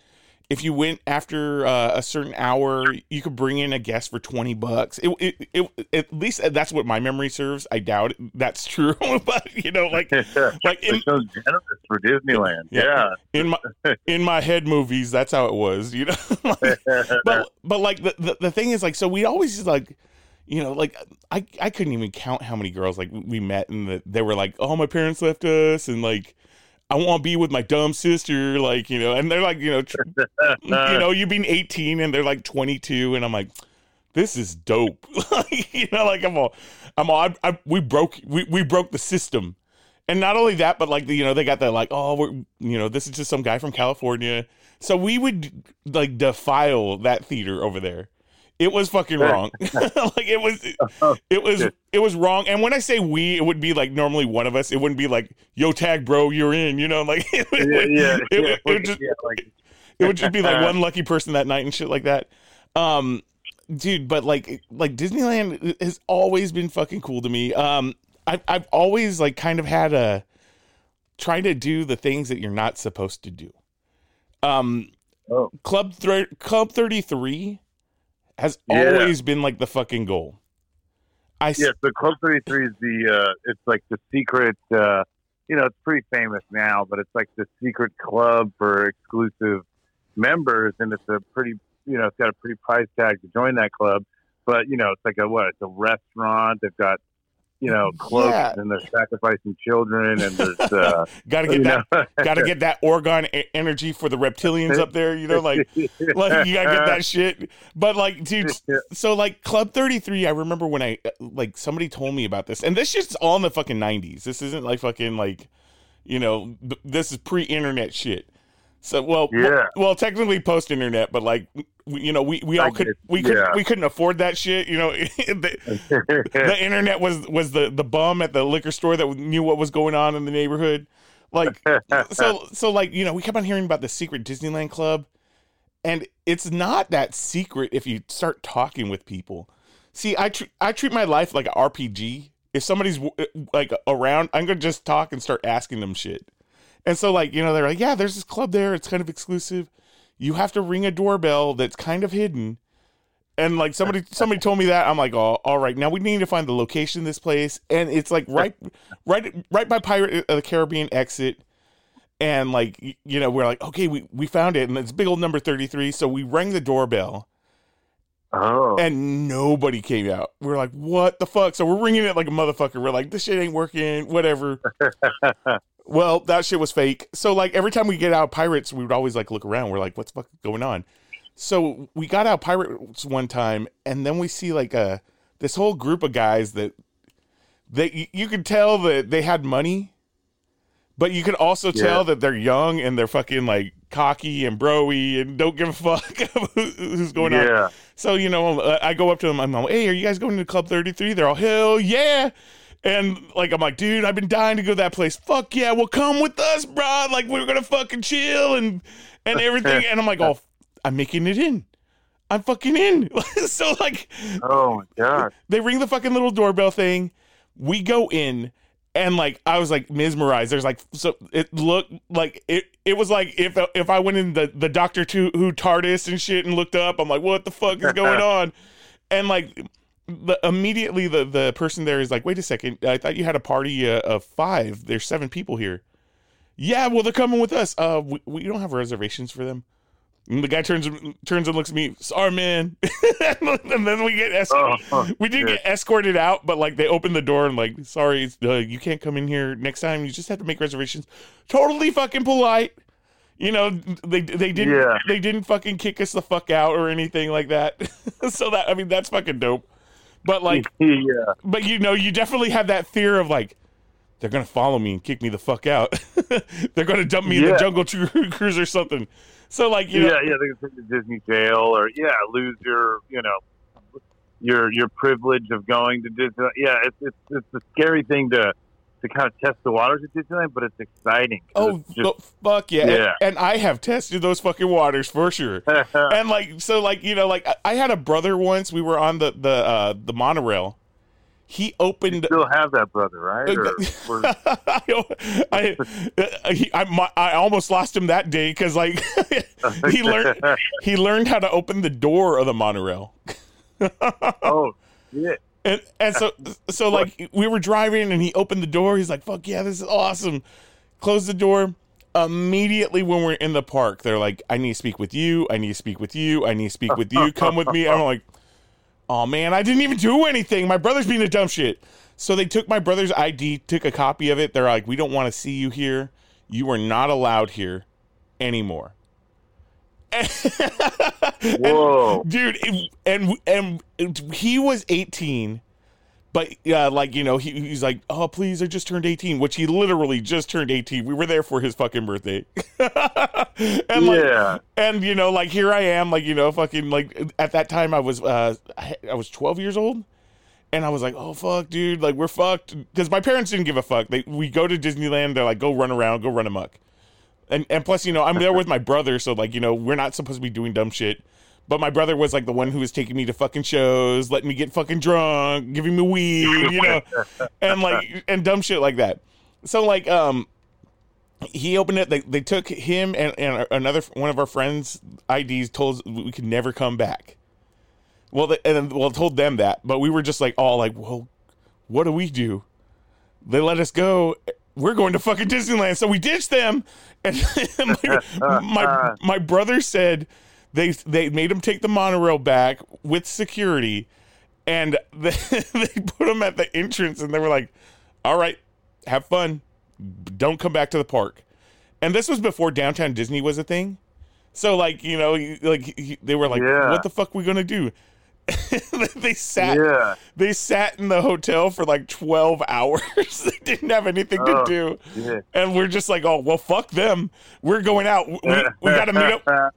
If you went after uh, a certain hour, you could bring in a guest for twenty bucks. It, it, it, at least that's what my memory serves. I doubt that's true, but you know, like, like in, so generous for Disneyland. Yeah. Yeah. in my in my head movies, that's how it was. You know, Like, but but like the, the the thing is like so we always just like you know like I I couldn't even count how many girls like we met and the, they were like oh my parents left us and like I want to be with my dumb sister like you know and they're like you know tr- you know you being 18 and they're like 22 and I'm like this is dope. You know like I'm all I'm all I, I, we broke we, we broke the system. And not only that but like the, you know they got the like oh we're you know this is just some guy from California. So we would like defile that theater over there. It was fucking wrong. like it was it was it was wrong. And when I say we, it would be like normally one of us. It wouldn't be like, yo tag bro, you're in, you know, like it, would- yeah, yeah, it, would- yeah, it would just like it would just be like one lucky person that night and shit like that. Um dude, but like like Disneyland has always been fucking cool to me. Um I I've always like kind of had a trying to do the things that you're not supposed to do. Um Oh. Club thir- Club 33 has Yeah. always been like the fucking goal. I yeah, so Club Thirty Three is the uh, it's like the secret. Uh, you know, it's pretty famous now, but it's like the secret club for exclusive members, and it's a pretty you know it's got a pretty price tag to join that club. But you know, it's like a what? It's a restaurant. They've got you know cloaks, Yeah. and they're sacrificing children, and there's uh, gotta get that gotta get that organ e- energy for the reptilians up there, you know, like like you gotta get that shit. But like, dude, so like Club Thirty Three, I remember when I like somebody told me about this, and this shit's all in the fucking nineties. This isn't like fucking like, you know, th- this is pre-internet shit. So well, Yeah. well, technically post-internet, but like, we, you know, we we all could we couldn't yeah. we couldn't afford that shit. You know, the, the internet was was the the bum at the liquor store that knew what was going on in the neighborhood. Like so so like you know we kept on hearing about the secret Disneyland club, and it's not that secret if you start talking with people. See, I tr- I treat my life like an RPG. If somebody's like around, I'm gonna just talk and start asking them shit. And so like you know they're like, yeah, there's this club there. It's kind of exclusive. You have to ring a doorbell that's kind of hidden. And like somebody somebody told me that I'm like, oh, all right. Now we need to find the location of this place, and it's like right right right by Pirate of the Caribbean exit. And like you know, we're like, okay, we we found it, and it's big old number thirty three. So we rang the doorbell, oh, and nobody came out. We're like, what the fuck? So we're ringing it like a motherfucker. We're like, this shit ain't working. Whatever. well, that shit was fake. So like every time we get out Pirates, we would always like look around. We're like, what's fuck going on? So we got out Pirates one time, and then we see like a this whole group of guys that that you- you could tell that they had money, but you could also tell Yeah. that they're young and they're fucking like cocky and broy and don't give a fuck who- who's going on. yeah. So you know, I go up to them. I'm like, "Hey, are you guys going to Club 33?" They're all, "Hell yeah!" And like, I'm like, "Dude, I've been dying to go to that place. Fuck yeah! Well, come with us, bro. Like, we're gonna fucking chill and and everything." and I'm like, "Oh, I'm making it in. I'm fucking in. so like Oh my god. they ring the fucking little doorbell thing. We go in and like I was like mesmerized. There's like so it looked like it it was like if if I went in the the Doctor Who TARDIS and shit and looked up, I'm like, what the fuck is going on? And like the immediately the the person there is like, wait a second, I thought you had a party uh, of five. There's seven people here. Yeah, well they're coming with us. Uh, we, we don't have reservations for them. And the guy turns turns and looks at me. Sorry, man. and then we get escorted. Oh, we did shit. get escorted out, but like they opened the door and like, sorry, uh, you can't come in here next time. You just have to make reservations. Totally fucking polite. You know, they they didn't Yeah. they didn't fucking kick us the fuck out or anything like that. so that I mean that's fucking dope. But like, yeah. but you know, you definitely have that fear of like, they're gonna follow me and kick me the fuck out. they're gonna dump me in the jungle cruise or something. So like, you know, yeah, yeah, they can take you to Disney jail or yeah, lose your, you know, your your privilege of going to Disney. Yeah, it's it's it's a scary thing to to kind of test the waters at Disneyland, but it's exciting. Oh it's just, fu- fuck yeah. Yeah. And, and I have tested those fucking waters for sure. and like so like you know like I, had a brother once we were on the the uh the monorail. He opened still have that brother, right? Or, or, I, I, he, I, I almost lost him that day because like he learned he learned how to open the door of the monorail. oh shit! And and so so like we were driving and he opened the door. He's like, "Fuck yeah, this is awesome." Close the door. Immediately when we're in the park, they're like, "I need to speak with you. I need to speak with you. I need to speak with you. Come with me." And I'm like, "Oh man, I didn't even do anything. My brother's being a dumb shit." So they took my brother's ID, took a copy of it. They're like, "We don't want to see you here. You are not allowed here anymore." Whoa! dude it- and and he was 18 but uh, like you know he, he's like oh please i just turned 18 which he literally just turned 18 we were there for his fucking birthday and like Yeah. and you know like here i am like you know fucking like at that time i was uh i I was 12 years old and I was like, "Oh fuck, dude! Like we're fucked." Because my parents didn't give a fuck. They we go to Disneyland. They're like, "Go run around, go run amok." And and plus, you know, I'm there with my brother, so like, you know, we're not supposed to be doing dumb shit. But my brother was like the one who was taking me to fucking shows, letting me get fucking drunk, giving me weed, you know, and like and dumb shit like that. So like, um, he opened it. They they took him and and another one of our friends' IDs. Told we could never come back. Well, they, and then, well, told them that, but we were just like all like, well, what do we do? They let us go. We're going to fucking Disneyland, so we ditched them. And my, my my brother said they they made him take the monorail back with security, and they, they put him at the entrance, and they were like, "All right, have fun, don't come back to the park." And this was before downtown Disney was a thing. So like you know like he- they were like, Yeah. "What the fuck we gonna do?" they sat Yeah. they sat in the hotel for like 12 hours. They didn't have anything to Oh, do. shit. and we're just like oh well fuck them. We're going out. We, we gotta meet up.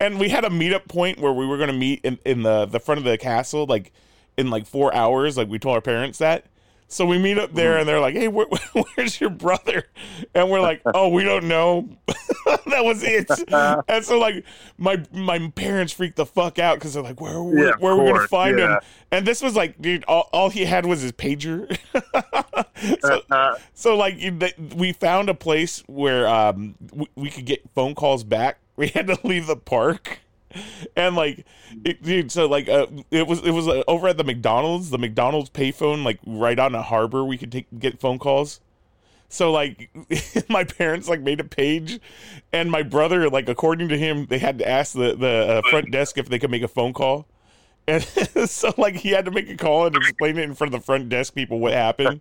And we had a meetup point where we were gonna meet in, in the the front of the castle like in like four hours. Like we told our parents that so we meet up there and they're like hey where, where's your brother? And we're like oh we don't know. That was it. And so like my my parents freaked the fuck out because they're like where, where, Yeah, where are we gonna find him? and this was like dude all, all he had was his pager. So, Uh, so like we found a place where um we, we could get phone calls back. We had to leave the park, and like, it, dude. So like, uh, it was it was uh, over at the McDonald's, the McDonald's payphone, like right on the harbor. We could take get phone calls. So like, my parents like made a page, and my brother like according to him, they had to ask the the uh, front desk if they could make a phone call. And so, like, he had to make a call and explain it in front of the front desk people what happened.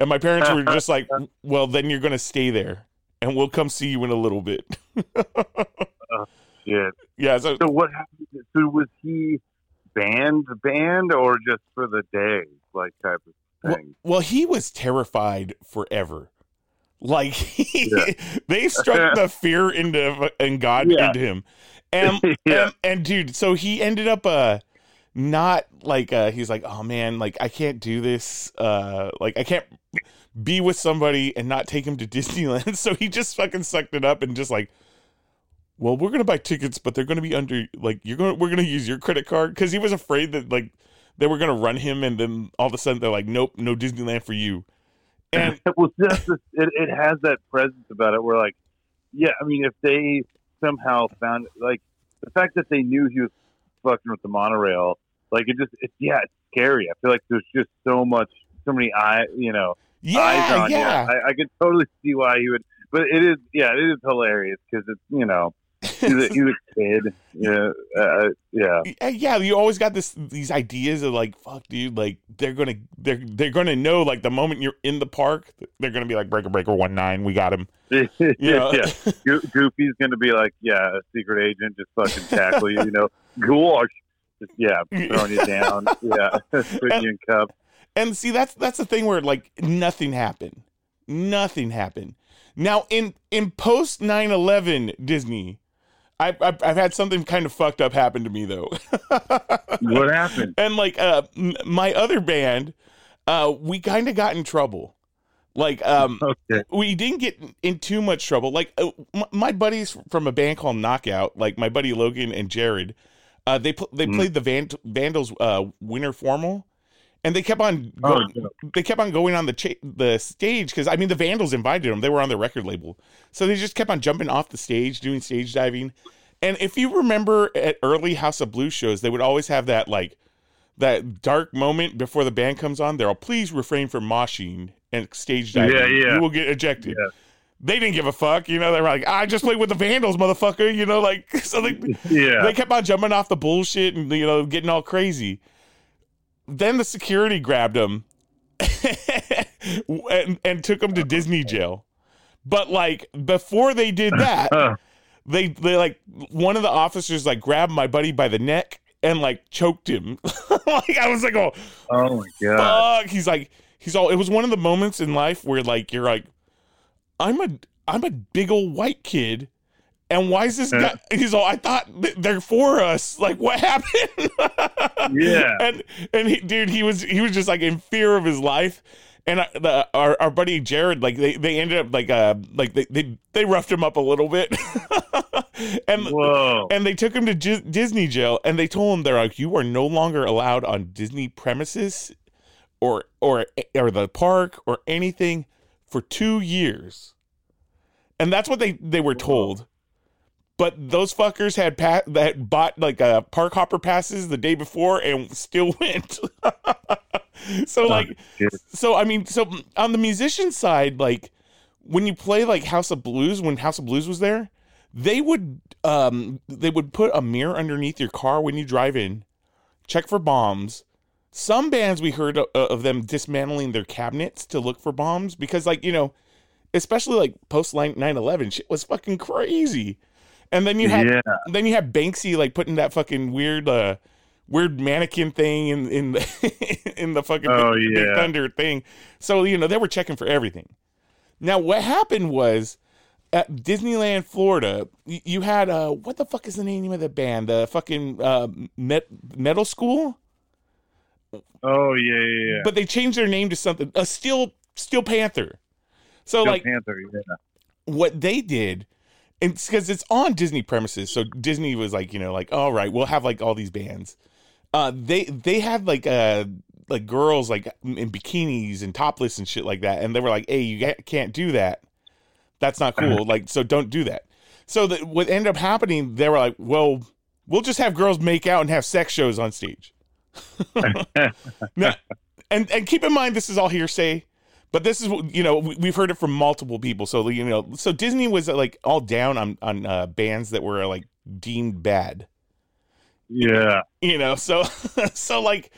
And my parents were just like, "Well, then you're gonna stay there, and we'll come see you in a little bit." shit. yeah. So, So what happened? So was he banned, banned, or just for the day, like type of well, thing? well, he was terrified forever. Like he, Yeah. they struck the fear into and God Yeah. into him, and, Yeah. and and dude, so he ended up uh not like uh he's like oh man like I can't do this uh like I can't be with somebody and not take him to Disneyland. So he just fucking sucked it up and just like well, we're gonna buy tickets, but they're gonna be under like you're gonna we're gonna use your credit card because he was afraid that like they were gonna run him, and then all of a sudden they're like, nope, no Disneyland for you. And well, just it, it has that presence about it where, like, yeah, I mean, if they somehow found, like, the fact that they knew he was fucking with the monorail, like, it just, it's, yeah, it's scary. I feel like there's just so much, so many eye, you know, eyes yeah, on yeah. you. I, I could totally see why he would, but it is, yeah, it is hilarious because it's, you know, he's a, he's a kid. Yeah, uh, yeah. Yeah, yeah, you always got this these ideas of like, fuck, dude, like they're gonna they're they're gonna know like the moment you're in the park, they're gonna be like breaker breaker one nine, we got him. yeah, yeah. Go- Goofy's going to be like, yeah, a secret agent, just fucking tackle you, you know, gosh, just yeah, throwing you down, yeah, putting you in cuffs. And see, that's that's the thing where like nothing happened, nothing happened. Now in in post 9-11 Disney, I, I've I've had something kind of fucked up happen to me though. What happened? and like uh m- my other band uh we kind of got in trouble like um Okay. we didn't get in too much trouble like uh, m- my buddies from a band called knockout like my buddy logan and jared uh they pl- they Mhm. played the Van- vandals uh winter formal and they kept on Oh, going, they kept on going on the cha- the stage because I mean the Vandals invited them. They were on the record label, so they just kept on jumping off the stage, doing stage diving. And if you remember at early House of Blues shows, they would always have that like that dark moment before the band comes on. They're all please refrain from moshing and stage diving. Yeah, yeah. You will get ejected. Yeah. They didn't give a fuck, you know. They were like, "I just played with the Vandals, motherfucker," you know. Like, so they Yeah. they kept on jumping off the bullshit and you know getting all crazy. Then the security grabbed him and, and took him to Disney jail. But like before they did that, they they like one of the officers like grabbed my buddy by the neck and like choked him. like I was like, oh oh my god. fuck. He's like he's all. It was one of the moments in life where like you're like, I'm a I'm a big old white kid. And why is this guy? He's all. I thought they're for us. Like, what happened? Yeah. And and he, dude, he was he was just like in fear of his life. And I, the, our our buddy Jared, like they, they ended up like uh like they they, they roughed him up a little bit. and Whoa. and they took him to Dis- Disney jail, and they told him they're like, you are no longer allowed on Disney premises, or or or the park or anything for two years. And that's what they they were told. But those fuckers had pa- that bought like uh, park hopper passes the day before and still went. so like, so I mean, so on the musician side, like when you play like House of Blues, when House of Blues was there, they would um they would put a mirror underneath your car when you drive in, check for bombs. Some bands we heard of, of them dismantling their cabinets to look for bombs because like you know, especially like post 9/11 shit was fucking crazy. And then you had Yeah. then you have Banksy like putting that fucking weird uh weird mannequin thing in in the in the fucking Oh, Big, Big yeah. Thunder thing. So you know they were checking for everything. Now what happened was at Disneyland, Florida, you had uh what the fuck is the name of the band? The fucking uh met, Metal Skool? Oh yeah, yeah, yeah. But they changed their name to something a Steel Steel Panther. So Steel like Panther, yeah. what they did it's because it's on disney premises so disney was like you know like all right we'll have like all these bands. Uh they they had like uh like girls like in bikinis and topless and shit like that and they were like hey you can't do that. That's not cool. Like so don't do that. So that what ended up happening they were like well we'll just have girls make out and have sex shows on stage. Now, and and keep in mind this is all hearsay but this is you know we- we've heard it from multiple people. So you know so disney was uh, like all down on on uh, bands that were like deemed bad. Yeah. you know so so like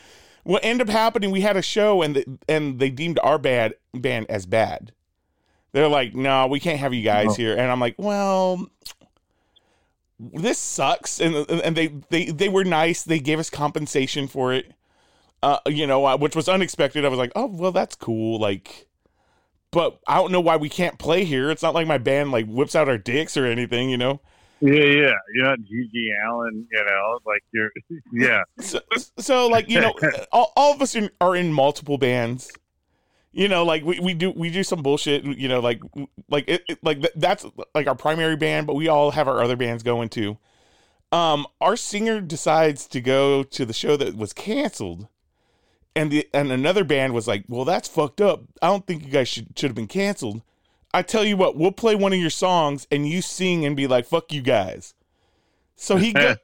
what ended up happening we had a show and the, and they deemed our bad band as bad. They're like no we can't have you guys Oh. here. And i'm like well this sucks. And and they they they were nice. They gave us compensation for it uh you know uh, which was unexpected i was like oh well that's cool like but i don't know why we can't play here it's not like my band like whips out our dicks or anything you know Yeah, yeah. You're not G.G. Allin, you know, like you're, yeah. so, so like you know all, all of us in, are in multiple bands you know, like we, we do we do some bullshit. You know, like like it, it- like th- that's like our primary band, but we all have our other bands going too. Um, our singer decides to go to the show that was canceled, and the and another band was like, "Well, that's fucked up. I don't think you guys should should have been canceled." I tell you what, we'll play one of your songs and you sing and be like, "Fuck you guys." So he go-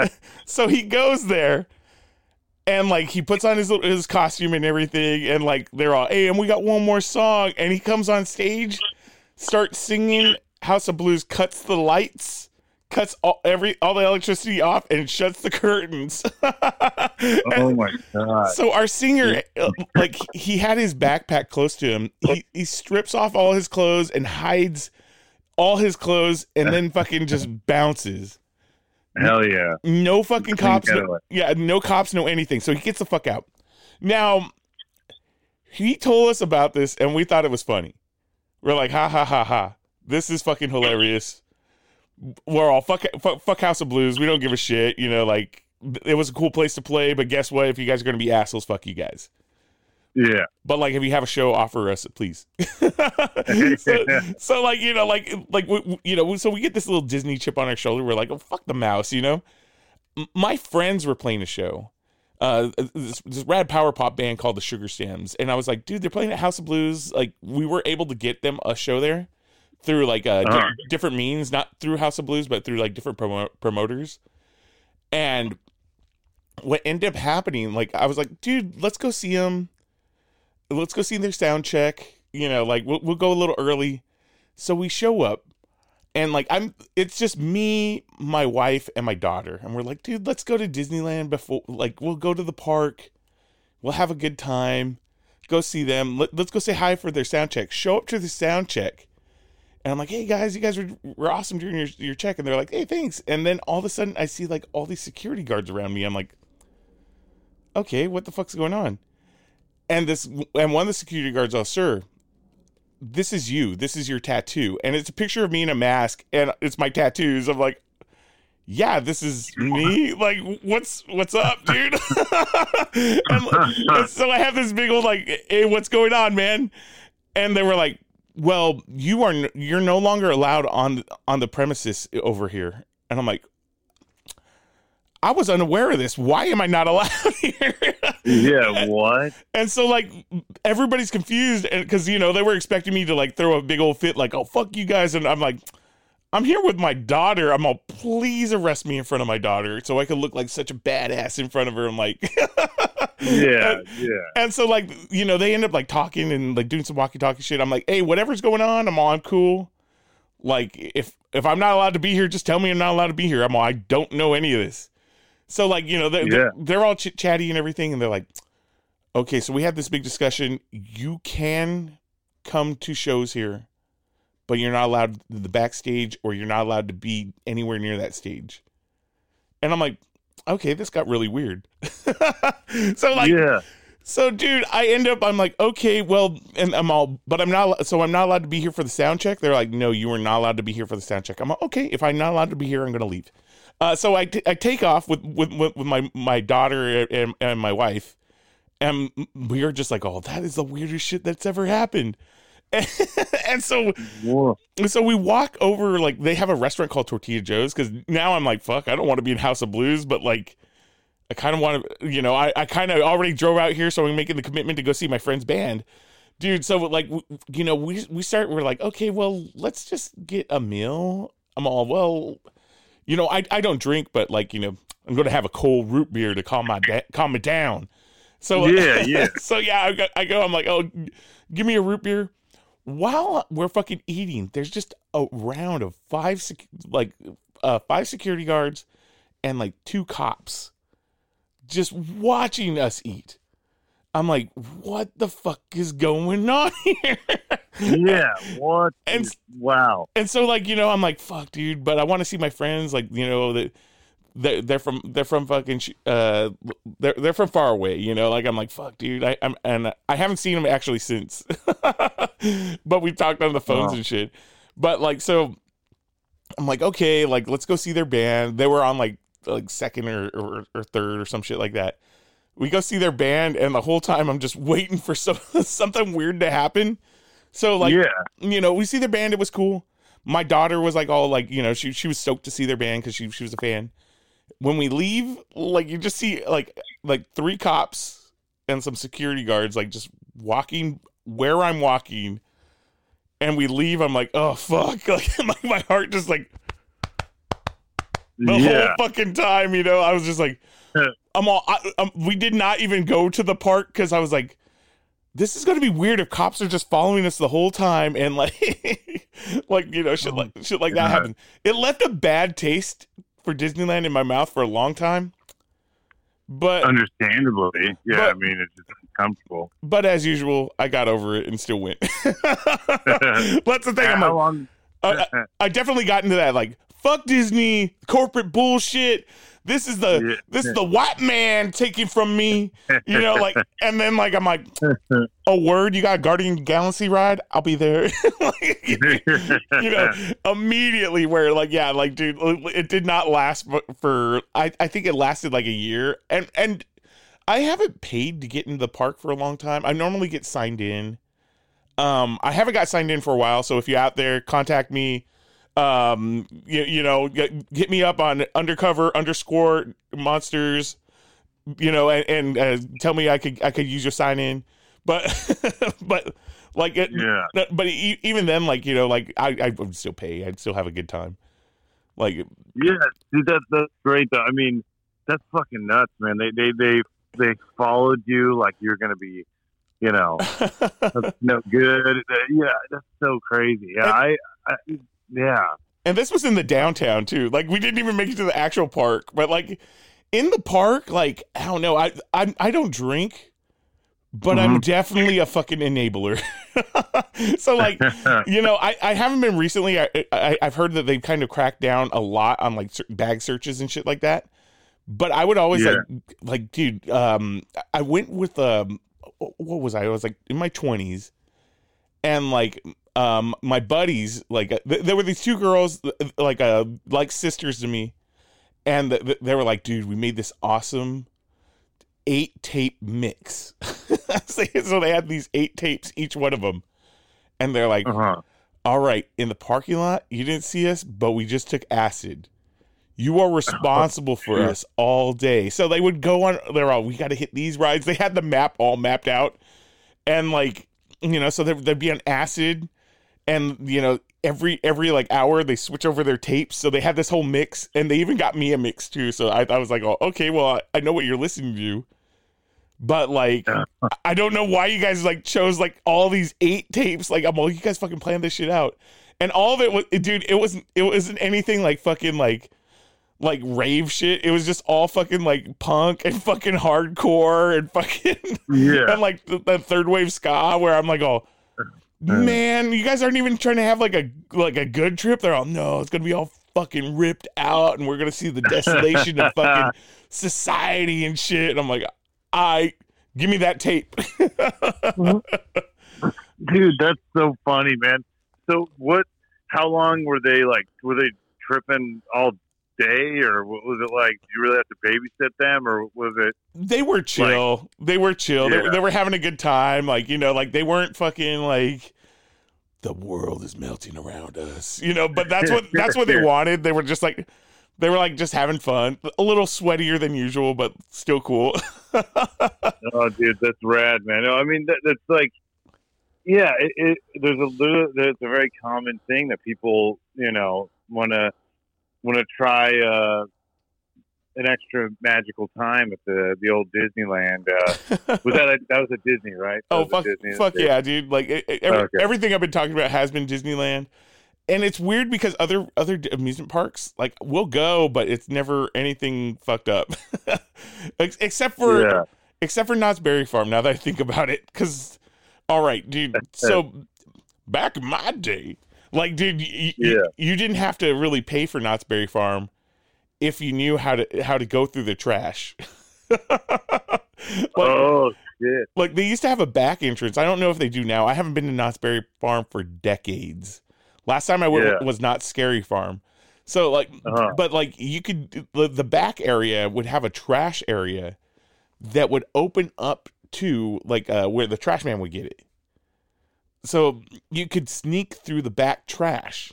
so he goes there and like he puts on his his costume and everything and like they're all, "Hey, and we got one more song." And he comes on stage, starts singing House of Blues, cuts the lights, cuts all every all the electricity off and shuts the curtains. Oh my god! So our singer, uh, like he had his backpack close to him. He he strips off all his clothes and hides all his clothes, and then fucking just bounces. Hell yeah! No fucking cops. No, yeah, no cops, no anything. So he gets the fuck out. Now, he told us about this, and we thought it was funny. We're like, ha ha ha ha. This is fucking hilarious. We're all fuck, fuck fuck House of Blues. We don't give a shit. You know, like it was a cool place to play, but guess what? If you guys are gonna be assholes, fuck you guys. Yeah, But like, if you have a show, offer us, please. so, so, like, you know, like, like, we, we- you know, so we get this little Disney chip on our shoulder. We're like, oh, fuck the mouse, you know. M- My friends were playing a show, uh, this, this rad power pop band called the Sugar Stems, and I was like, dude, they're playing at House of Blues. Like, we were able to get them a show there through like uh, di- Uh-huh. different means, not through House of Blues, but through like different promo- promoters. And what ended up happening, like, I was like, dude, let's go see them let's go see their sound check. You know, like we'll we'll go a little early. So we show up and like I'm it's just me, my wife, and my daughter. And we're like, dude, let's go to Disneyland before like we'll go to the park. We'll have a good time. Go see them. Let, let's go say hi for their sound check. Show up to the sound check. And I'm like, hey guys, you guys were, were awesome during your, your check. And they're like, hey, thanks. And then all of a sudden I see like all these security guards around me. I'm like, okay, what the fuck's going on? and this and one of the security guards oh sir this is you this is your tattoo and it's a picture of me in a mask and it's my tattoos i'm like yeah this is me like what's what's up dude and, and so i have this big old like hey what's going on man and they were like well you are you're no longer allowed on on the premises over here and i'm like i was unaware of this why am i not allowed here yeah. What? and so like everybody's confused and because you know they were expecting me to like throw a big old fit like oh fuck you guys and i'm like i'm here with my daughter i'm all please arrest me in front of my daughter so i can look like such a badass in front of her i'm like Yeah, yeah. and so like you know they end up like talking and like doing some walkie talkie shit. I'm like hey whatever's going on i'm all i'm cool. Like if if i'm not allowed to be here just tell me i'm not allowed to be here. I'm all i don't know any of this. So like you know they're, they're, they're all chit chatty and everything and they're like okay so we had this big discussion. You can come to shows here but you're not allowed to the backstage or you're not allowed to be anywhere near that stage. And i'm like okay this got really weird so like yeah. so, dude, I end up, I'm like, okay, well, and I'm all, but I'm not, so I'm not allowed to be here for the sound check. They're like, no, you are not allowed to be here for the sound check. I'm like, okay, if I'm not allowed to be here, I'm going to leave. Uh, so I, t- I take off with, with, with with my, my daughter and, and my wife. And we are just like, oh, that is the weirdest shit that's ever happened. and so Whoa. so we walk over, like they have a restaurant called Tortilla Joe's because now I'm like, fuck, I don't want to be in House of Blues, but like, I kind of want to, you know, I, I kind of already drove out here, so I'm making the commitment to go see my friend's band, dude. So like, you know, we we start, we're like, okay, well, let's just get a meal. I'm all well, you know, I I don't drink, but like, you know, I'm going to have a cold root beer to calm my da- calm me down. So Yeah, yeah. so yeah, I go, I go, I'm like, oh, give me a root beer while we're fucking eating, there's just a round of five sec- like uh five security guards and like two cops just watching us eat. I'm like, what the fuck is going on here? Yeah. What? And- is- wow. and so like you know i'm like fuck dude but i want to see my friends like you know that they're, they're from they're from fucking uh they're they're from far away you know like i'm like fuck dude i i'm and i haven't seen them actually since but we've talked on the phones Wow. and shit but like so i'm like okay like let's go see their band they were on like like second or or, or third or some shit like that we go see their band, and the whole time I'm just waiting for some something weird to happen. So like, yeah. you know, we see their band. It was cool. My daughter was like all like, you know, she she was stoked to see their band because she she was a fan. When we leave, like you just see like like three cops and some security guards like just walking where I'm walking, and we leave. I'm like, oh fuck! Like my, my heart just like the yeah. whole fucking time. You know, I was just like, I'm all. I, um, we did not even go to the park because I was like, this is going to be weird if cops are just following us the whole time and like, like you know, shit like shit like that happened. It left a bad taste for Disneyland in my mouth for a long time. But Understandably. Yeah, I mean, it's just uncomfortable. but as usual, I got over it and still went. That's the thing. I'm like, long? I, I- definitely got into that like fuck Disney corporate bullshit. This is the Yeah. this is the white man taking from me, you know, like and then like I'm like, a word, you got a Guardian Galaxy ride? I'll be there. Like, you know, immediately where like yeah, like dude, it did not last for- for I I think it lasted like a year, and and I haven't paid to get into the park for a long time. I normally get signed in. Um, I haven't got signed in for a while, so if you're out there, contact me. Um, you, you know, get, hit me up on undercover underscore monsters. You know, and, and uh, tell me I could I could use your sign in, but but like it, yeah. but even then, like you know, like I, I would still pay. I'd still have a good time. Like, Yeah, dude, that's that's great though. I mean, that's fucking nuts, man. They they they they followed you like you're gonna be, you know, no good. Yeah, that's so crazy. Yeah, I, I yeah, and this was in the downtown too. Like, we didn't even make it to the actual park, but like in the park, like I don't know. I I I don't drink, but I'm mm-hmm. definitely a fucking enabler. so like. You know, I, I haven't been recently. I, I I've heard that they've kind of cracked down a lot on like bag searches and shit like that. But I would always Yeah. like like dude. Um, I went with um, what was I? I was like in my twenties, and like um, my buddies like uh, th- there were these two girls like uh like sisters to me, and th- th- they were like, dude, we made this awesome eight tape mix. so they had these eight tapes, each one of them, and they're like, uh huh. all right, in the parking lot, you didn't see us, but we just took acid. You are responsible for us all day. So they would go on, they're all, we got to hit these rides. They had the map all mapped out. And like, you know, so there, there'd be an acid and, you know, every, every like hour they switch over their tapes. So they had this whole mix and they even got me a mix too. So I, I was like, oh, okay, well, I, I know what you're listening to. But like, I don't know why you guys like chose like all these eight tapes. Like, I'm all you guys fucking planned this shit out, and all of it was, dude. It wasn't. It wasn't anything like fucking like, like rave shit. It was just all fucking like punk and fucking hardcore and fucking Yeah. and like the, the third wave ska. Where I'm like, oh uh-huh. man, you guys aren't even trying to have like a like a good trip. They're all no, it's gonna be all fucking ripped out, and we're gonna see the desolation of fucking society and shit. And I'm like, I give me that tape. Dude, that's so funny, man. So what? How long were they like? Were they tripping all day, or what was it like? Did you really have to babysit them, or was it? they were chill. they were chill. They, Yeah. they were having a good time. Like you know, like they weren't fucking like the world is melting around us. You know, but that's what that's what they wanted. They were just like they were like just having fun. A little sweatier than usual, but still cool. Oh, dude, that's rad, man. No, I mean, that, that's like, yeah, it, it, there's a there's a very common thing that people, you know, want to want to try uh, an extra magical time at the the old Disneyland. Uh, was that a, that was a Disney, right? That Oh fuck, Disney fuck yeah, dude! Like it, it- every, Okay. everything I've been talking about has been Disneyland, and it's weird because other other amusement parks like we'll go, but it's never anything fucked up, except for Yeah. except for Knott's Berry Farm. Now that I think about it, because all right, dude. So back in my day, like, dude, you, Yeah. you didn't have to really pay for Knott's Berry Farm if you knew how to how to go through the trash. like, oh shit! like they used to have a back entrance. I don't know if they do now. I haven't been to Knott's Berry Farm for decades. Last time I went Yeah. was Knott's Scary Farm. So like, Uh-huh. but like you could the, the back area would have a trash area that would open up to like uh, where the trash man would get it. So you could sneak through the back trash.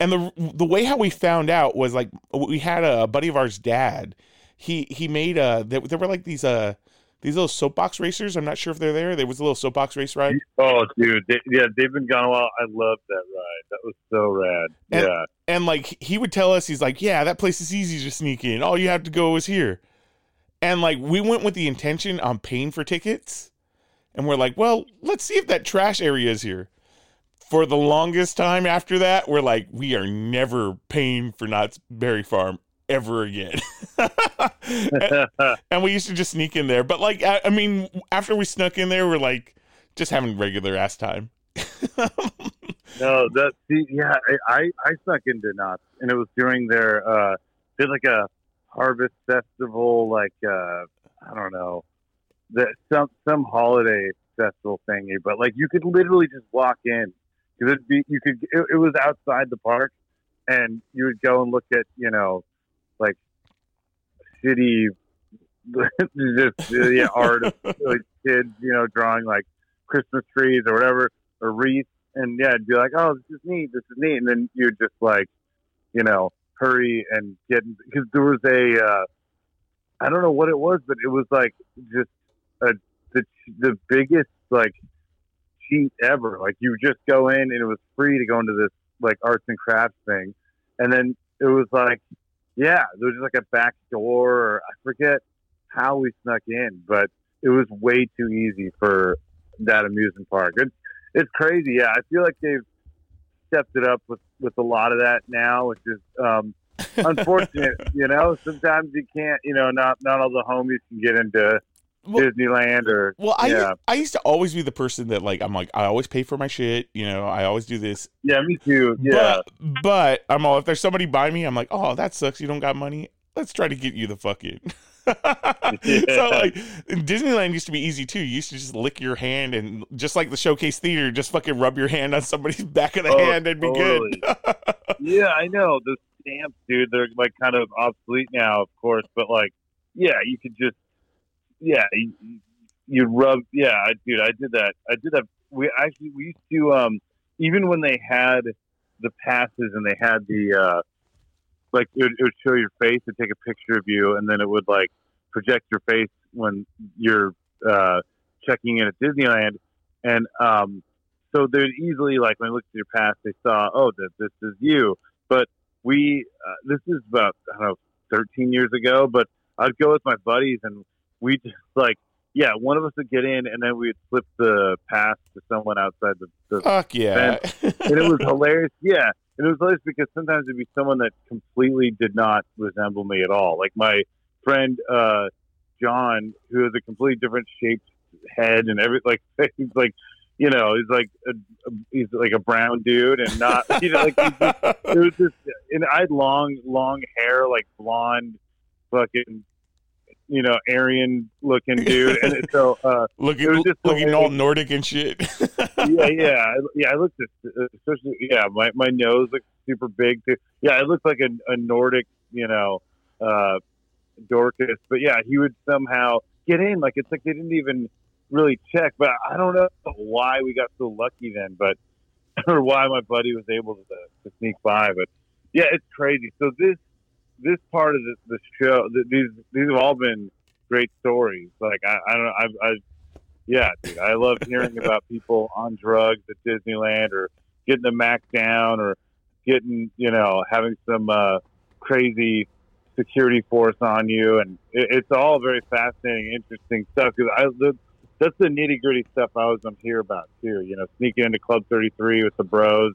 And the the way how we found out was like we had a buddy of ours dad. He he made a there, there were like these uh these little soapbox racers. I'm not sure if they're there. There was a little soapbox race ride. Oh, dude, they, yeah, they've been gone a while. I loved that ride. That was so rad. And- yeah, And like he would tell us, he's like, "Yeah, that place is easy to sneak in. All you have to go is here." And like we went with the intention on paying for tickets, and we're like, "Well, let's see if that trash area is here." For the longest time after that, we're like, "We are never paying for Knott's Berry Farm ever again." and, and we used to just sneak in there, but like, I, I mean, after we snuck in there, we're like just having regular ass time. no, that see, yeah, I I, snuck into Knott's, and it was during their uh, did like a harvest festival, like uh, I don't know, that some some holiday festival thingy, but like you could literally just walk in. Because it'd be you could it, it was outside the park, and you would go and look at you know like city just yeah art of like kids you know drawing like Christmas trees or whatever or wreaths. And yeah it'd be like oh this is neat this is neat. And then you'd just like you know hurry and get because there was a uh, I don't know what it was but it was like just a the the biggest like cheat ever. Like you just go in and it was free to go into this like arts and crafts thing. And then it was like yeah there was just like a back door or I forget how we snuck in but it was way too easy for that amusement park. It's it's crazy. Yeah I feel like they've stepped it up with with a lot of that now which is um unfortunate you know? Sometimes you can't you know not not all the homies can get into Well- Disneyland or Well, I yeah I used to always be the person that like I'm like I always pay for my shit. You know, I always do this. yeah me too yeah But, but I'm all if there's somebody by me, I'm like, oh, that sucks. You don't got money. Let's try to get you the fuck in. So like Disneyland used to be easy too. You used to just lick your hand and just like the showcase theater, just fucking rub your hand on somebody's back of the Oh, hand and be totally. good. yeah, I know the stamps, dude. They're like kind of obsolete now, of course, but like, yeah, you could just, yeah, you, you rub, yeah, I, dude, I did that. I did that. We actually we used to, um, even when they had the passes and they had the, uh, like it would, it would show your face and take a picture of you, and then it would like project your face when you're uh, checking in at Disneyland, and um, so they'd easily like when they looked at your pass, they saw, oh, that this is you. But we, uh, this is about I don't know, 13 years ago. But I'd go with my buddies, and we just like, yeah, one of us would get in, and then we'd flip the pass to someone outside the, the Fuck yeah. and it was hilarious. Yeah, and it was hilarious because sometimes it'd be someone that completely did not resemble me at all. Like my friend uh, John, who has a completely different shaped head and every like he's like, you know, he's like a, a, he's like a brown dude and not you know like he's just, it was just and I had long long hair like blonde fucking you know Aryan looking dude and so uh looking it was just looking all Nordic and shit. yeah, yeah, yeah. I looked, especially, yeah. My my nose looked super big too. Yeah, it looked like a, a Nordic, you know, uh, Dorcas. But yeah, he would somehow get in. Like it's like they didn't even really check. But I don't know why we got so lucky then, but or why my buddy was able to, to sneak by. But yeah, it's crazy. So this this part of the, the show, th- these these have all been great stories. Like I, I don't know, I've, I've yeah, dude, I love hearing about people on drugs at Disneyland or getting the mac down or getting, you know, having some uh, crazy security force on you, and it, it's all very fascinating, interesting stuff. Because I, the, that's the nitty gritty stuff I always want to hear about too. You know, sneaking into Club Thirty Three with the bros.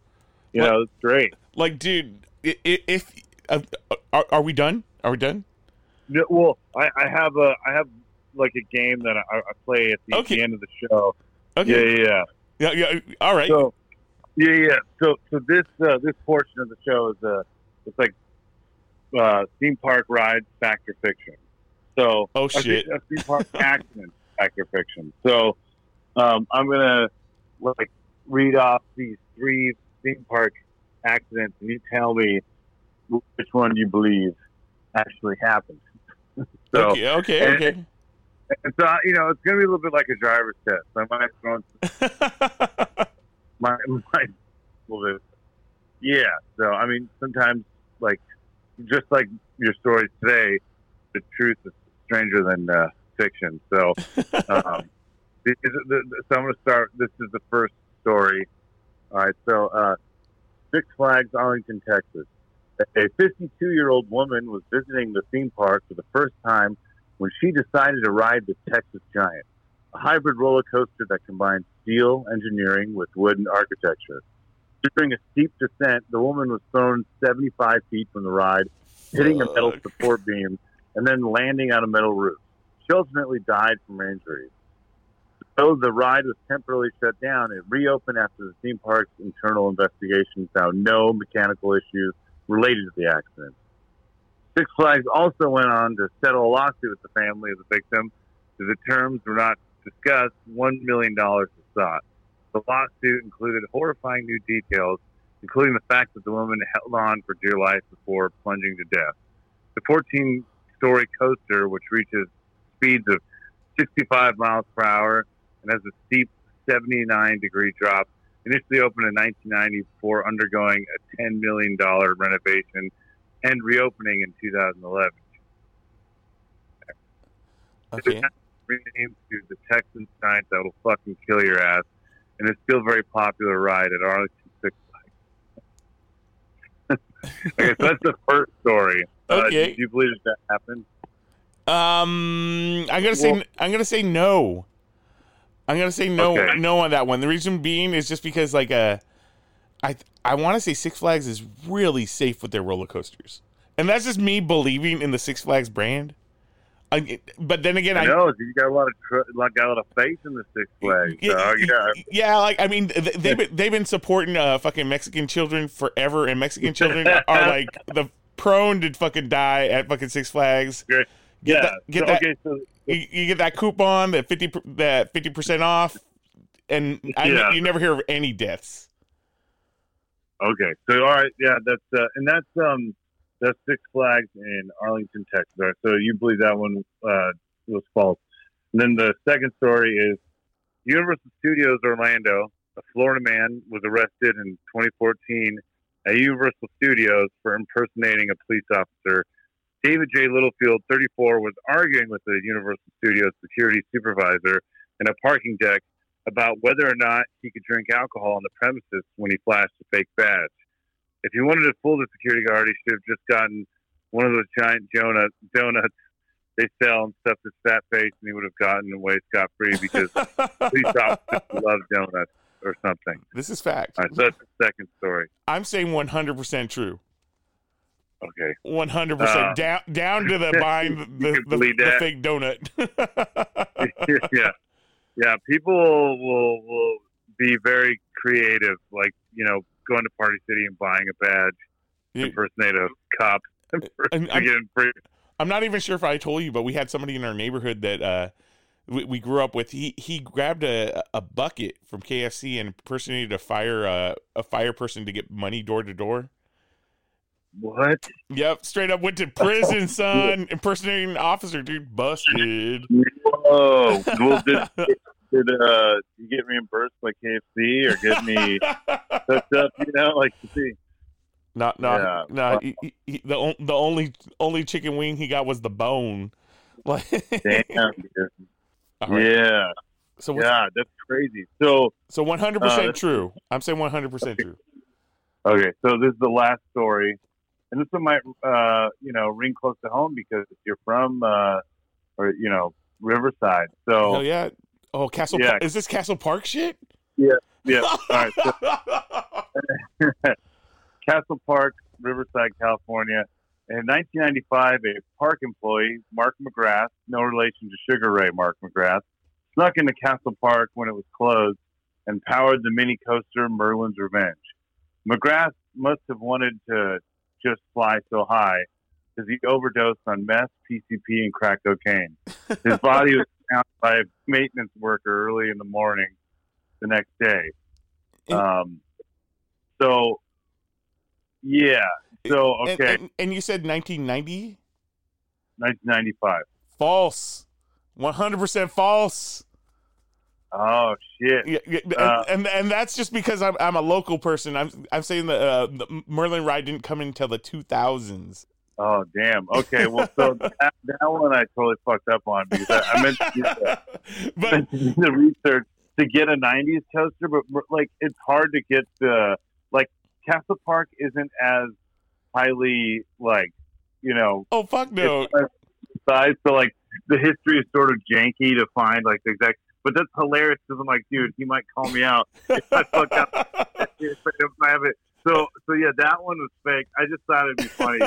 You know, it's great. like, dude, i- i- if uh, are, are we done? Are we done? Yeah, Well, I, I have a, I have like a game that I, I play at the, Okay. the end of the show. Okay. Yeah, yeah, yeah. Yeah. Yeah. All right. So, yeah, yeah. So, so this uh, this portion of the show is uh, it's like uh, theme park rides, fact or fiction. So, Oh, a theme- shit. a theme park accident, fact or fiction. So, um, I'm gonna like read off these three theme park accidents, and you tell me which one do you believe actually happened. so, okay. Okay. and- Okay. And so you know, it's gonna be a little bit like a driver's test. I might go on my my little bit. Yeah. So I mean, sometimes like just like your stories today, the truth is stranger than uh, fiction. So, um, this is the, the- so I'm going to start. This is the first story. All right. So, uh, Six Flags, Arlington, Texas. A 52 year old woman was visiting the theme park for the first time when she decided to ride the Texas Giant, a hybrid roller coaster that combines steel engineering with wooden architecture. During a steep descent, the woman was thrown 75 feet from the ride, hitting a metal support beam, and then landing on a metal roof. She ultimately died from her injuries. Though the ride was temporarily shut down, it reopened after the theme park's internal investigation found no mechanical issues related to the accident. Six Flags also went on to settle a lawsuit with the family of the victim. The terms were not discussed. $1 million was sought. The lawsuit included horrifying new details, including the fact that the woman held on for dear life before plunging to death. The 14 story coaster, which reaches speeds of 65 miles per hour and has a steep 79 degree drop, initially opened in 1990 before undergoing a $10 million renovation and reopening in 2011. Okay. Renamed to the Texan Giant that will fucking kill your ass, and it's still a very popular ride at Arlington Six Flags. okay, so that's the first story. Uh, Okay. do you believe that, happened? Um, I'm gonna say Well- I'm gonna say no. I'm gonna say no, Okay. no on that one. The reason being is just because like uh, I I want to say Six Flags is really safe with their roller coasters, and that's just me believing in the Six Flags brand. I, but then again, I I know you got a lot of tr- like got a lot of faith in the Six Flags. Yeah, So, yeah, yeah, like I mean, th- they've been, they've been supporting uh, fucking Mexican children forever, and Mexican children are like the prone to fucking die at fucking Six Flags. yeah. Get that, get so, that, okay, so you, you get that coupon, that fifty that fifty percent off, and I, Yeah. you never hear of any deaths. Okay, so all right, yeah, that's uh, and that's um that's Six Flags in Arlington, Texas. Right, so you believe that one uh, was false. And then the second story is Universal Studios Orlando. A Florida man was arrested in 2014 at Universal Studios for impersonating a police officer. David J. Littlefield, 34, was arguing with the Universal Studios security supervisor in a parking deck about whether or not he could drink alcohol on the premises when he flashed a fake badge. If he wanted to fool the security guard, he should have just gotten one of those giant donut, donuts they sell and stuffed his fat face, and he would have gotten away scot free because police officers love donuts or something. This is fact. All right, so that's the second story. I'm saying 100 percent true. Okay. 100 Uh, percent down down to the buying the, the, the, fake donut. yeah, yeah. People will, will be very creative, like you know, going to Party City and buying a badge, You- impersonate a cop, I'm- free. I'm not even sure if I told you, but we had somebody in our neighborhood that uh, we, we grew up with. He he grabbed a, a bucket from KFC and impersonated a fire uh, a fire person to get money door to door. What? Yep, straight up went to prison, son. Impersonating an officer, dude, busted. Whoa! Well, did, did uh, you get reimbursed by KFC or get me hooked up? You know, like see. Not not Yeah. not he, he- he- the the only only chicken wing he got was the bone. Like, Damn. right. Yeah, So what's, yeah, that's crazy. So, so 100 Uh, percent true. I'm saying 100 percent true. okay, so this is the last story, and this one might, uh, you know, ring close to home because you're from, uh, or you know, Riverside. So, Hell yeah. Oh, Castle. Yeah. Park. Is this Castle Park shit? yeah. All right. So, Castle Park, Riverside, California. In 1995, a park employee, Mark McGrath, no relation to Sugar Ray Mark McGrath, snuck into Castle Park when it was closed and powered the mini coaster Merlin's Revenge. McGrath must have wanted to just fly so high because he overdosed on meth, PCP, and crack cocaine. His body was found by a maintenance worker early in the morning the next day. Um, so, yeah. So, And- okay, And, and you said 1990? 1995. False. One hundred percent false. Oh shit! Yeah, yeah, and, Uh, and and that's just because I'm I'm a local person. I'm I'm saying that uh, the Merlin ride didn't come until the 2000s. Oh damn. Okay. Well, so that, that one I totally fucked up on because I, I meant to do the, but meant to do the research to get a '90s coaster, but like it's hard to get the like Castle Park isn't as highly like you know oh fuck no. size. So like the history is sort of janky to find like the exact. But that's hilarious because I'm like, dude, he might call me out if I fuck up. if I have it. So so yeah, that one was fake. I just thought it'd be funny.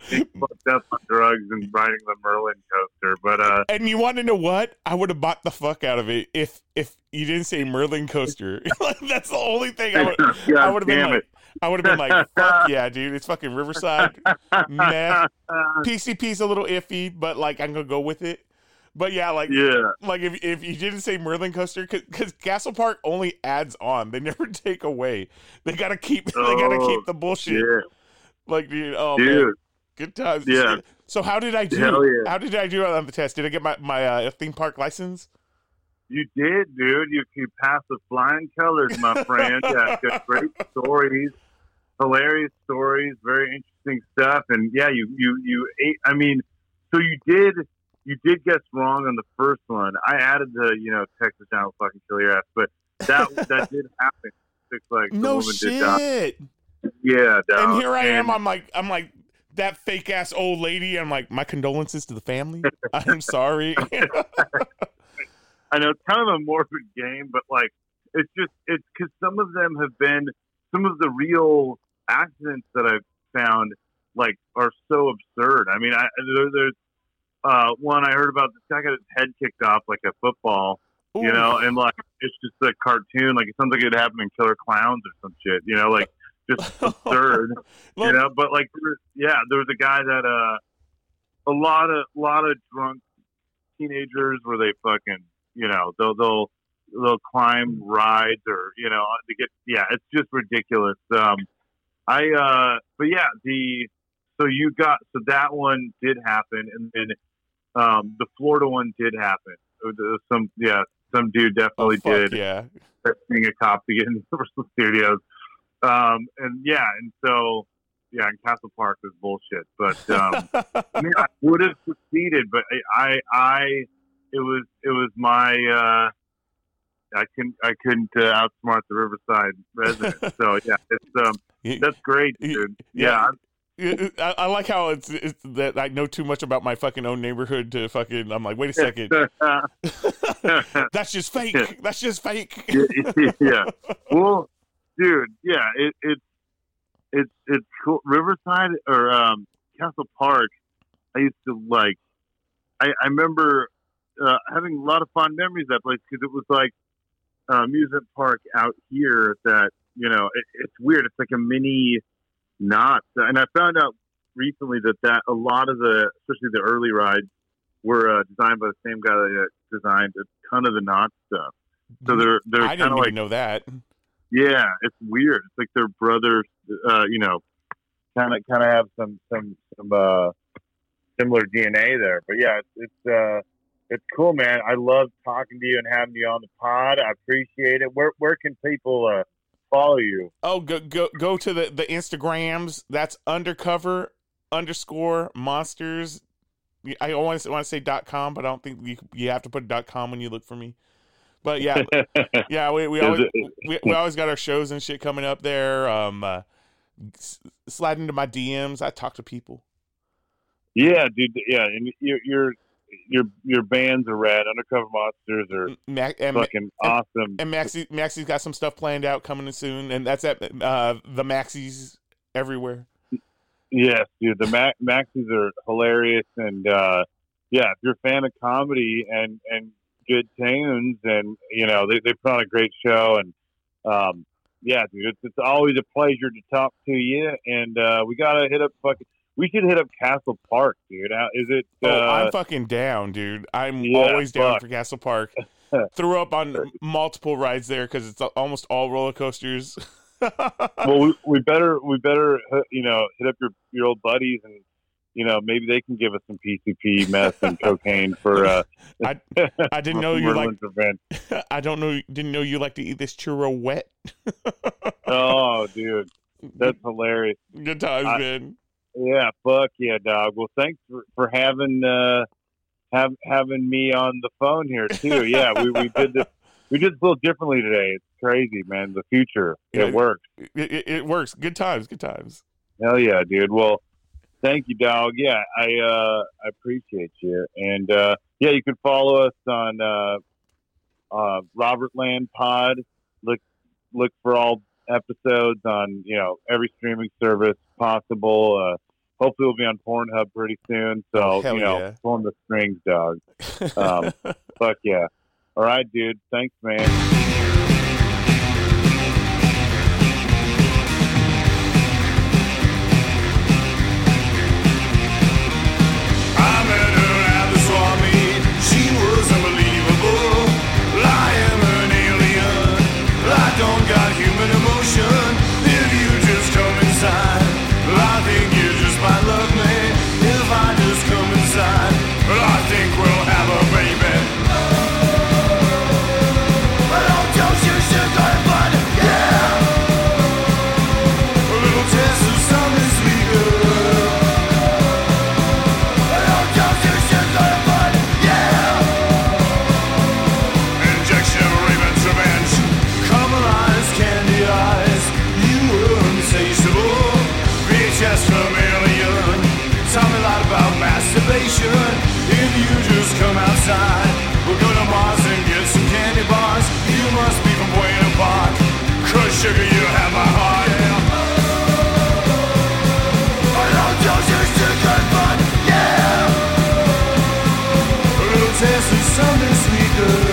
he fucked up on drugs and riding the Merlin coaster. But uh, And you want to know what? I would have bought the fuck out of it if if you didn't say Merlin coaster. That's the only thing I would. God I would have been damn like, I would have been like, fuck yeah, dude, it's fucking Riverside. Meh. PCP's a little iffy, but like I'm gonna go with it. But yeah, like yeah, like if if you didn't say Merlin coaster, because Castle Park only adds on, they never take away. They gotta keep they gotta Oh, keep the bullshit. yeah, Like dude, oh man, good times. Yeah. So how did I do? Yeah. How did I do on the test? Did I get my my uh, theme park license? You did, dude. You you passed the flying colors, my friend. Yeah, got great stories, hilarious stories, very interesting stuff, and yeah, you you you ate. I mean, so you did you did guess wrong on the first one. I added the you know Texas down will fucking kill your ass, but that that did happen. It's like the No shit. Yeah, dog. And here I am. And- I'm like I'm like that fake ass old lady. I'm like my condolences to the family. I'm sorry. I know it's kind of a morbid game, but like it's just it's because some of them have been some of the real accidents that I've found like are so absurd. I mean, I there, there's uh, one I heard about. This guy got his head kicked off like a football, you know, and like it's just a cartoon. Like it sounds like it happened in Killer Clowns or some shit, you know, like just absurd you know. But like, there was- yeah, there was a guy that uh, a lot of lot of drunk teenagers where they fucking, you know, they'll they'll they'll climb rides or you know to get yeah, it's just ridiculous. Um, I uh, but yeah, the so you got so that one did happen, and then um, the Florida one did happen. Was Some yeah, some dude oh, definitely fuck did yeah. being a cop to get into Universal Studios. Um, and yeah, and so yeah, and Castle Park was bullshit. But um, I mean, I would have succeeded, but I, I, I, it was, it was my, uh, I couldn't, I couldn't uh, outsmart the Riverside residents. so yeah, it's um, that's great, dude. Yeah, Yeah, I, I like how it's, it's that I know too much about my fucking own neighborhood to fucking. I'm like, wait a second, that's just fake. That's just fake. yeah. Well, dude, yeah, it, it's it's it's cool. Riverside or um, Castle Park. I used to like. I, I remember uh, having a lot of fond memories of that place because it was like uh, amusement park out here. That you know, it, it's weird. It's like a mini Knott, and I found out recently that that a lot of the, especially the early rides, were uh, designed by the same guy that designed a ton of the Knott stuff. So they're they're I kind didn't of even like know that. yeah, it's weird. It's like their brothers, uh, you know, kind of kind of have some some some uh, similar DNA there. But yeah, it's it's, uh, it's cool, man. I love talking to you and having you on the pod. I appreciate it. Where where can people uh, follow you? Oh, go go go to the the Instagrams. That's undercover underscore monsters. I always want to say dot com, but I don't think you you have to put dot com when you look for me. But yeah, yeah, we, we always we, we always got our shows and shit coming up there. Um, uh, s- slide into my DMs. I talk to people. Yeah, dude. Yeah, and your your your your bands are rad. Undercover Monsters are Ma- and, fucking awesome. and Maxie Maxie's got some stuff planned out coming soon, and that's at uh, the Maxies everywhere. Yes, dude. The Ma- Maxis are hilarious, and uh, yeah, if you're a fan of comedy and and good tunes, and you know they they put on a great show, and um, yeah, dude, it's it's always a pleasure to talk to you. And uh, we gotta hit up fucking. We should hit up Castle Park, dude. Uh, Is it? Oh, Uh, I'm fucking down, dude. I'm yeah, always down fuck. for Castle Park. Threw up on multiple rides there because it's almost all roller coasters. well, we, we better we better uh, you know hit up your your old buddies and you know, maybe they can give us some PCP, meth, and cocaine for. Uh, I I didn't know you like. event. I don't know. Didn't know you like to eat this churro wet. Oh, dude, that's hilarious. Good times, I- man. Yeah, fuck yeah, dog. Well, thanks for, for having uh, have having me on the phone here too. Yeah, we, we did this. We did this a little differently today. It's crazy, man. The future, Yeah. it works. It, it, it works. Good times. Good times. Hell yeah, dude. Well, thank you, dog. Yeah, I uh, I appreciate you, and uh, yeah, you can follow us on uh, uh, Robert Land Pod. Look look for all episodes on you know every streaming service possible. Uh, hopefully, we'll be on Pornhub pretty soon. So Oh, you know, yeah. pulling the strings, dog. Um, Fuck yeah. All right, dude. Thanks, man. Sugar, you have my heart. Yeah. I don't. Yeah. Taste of something sweet,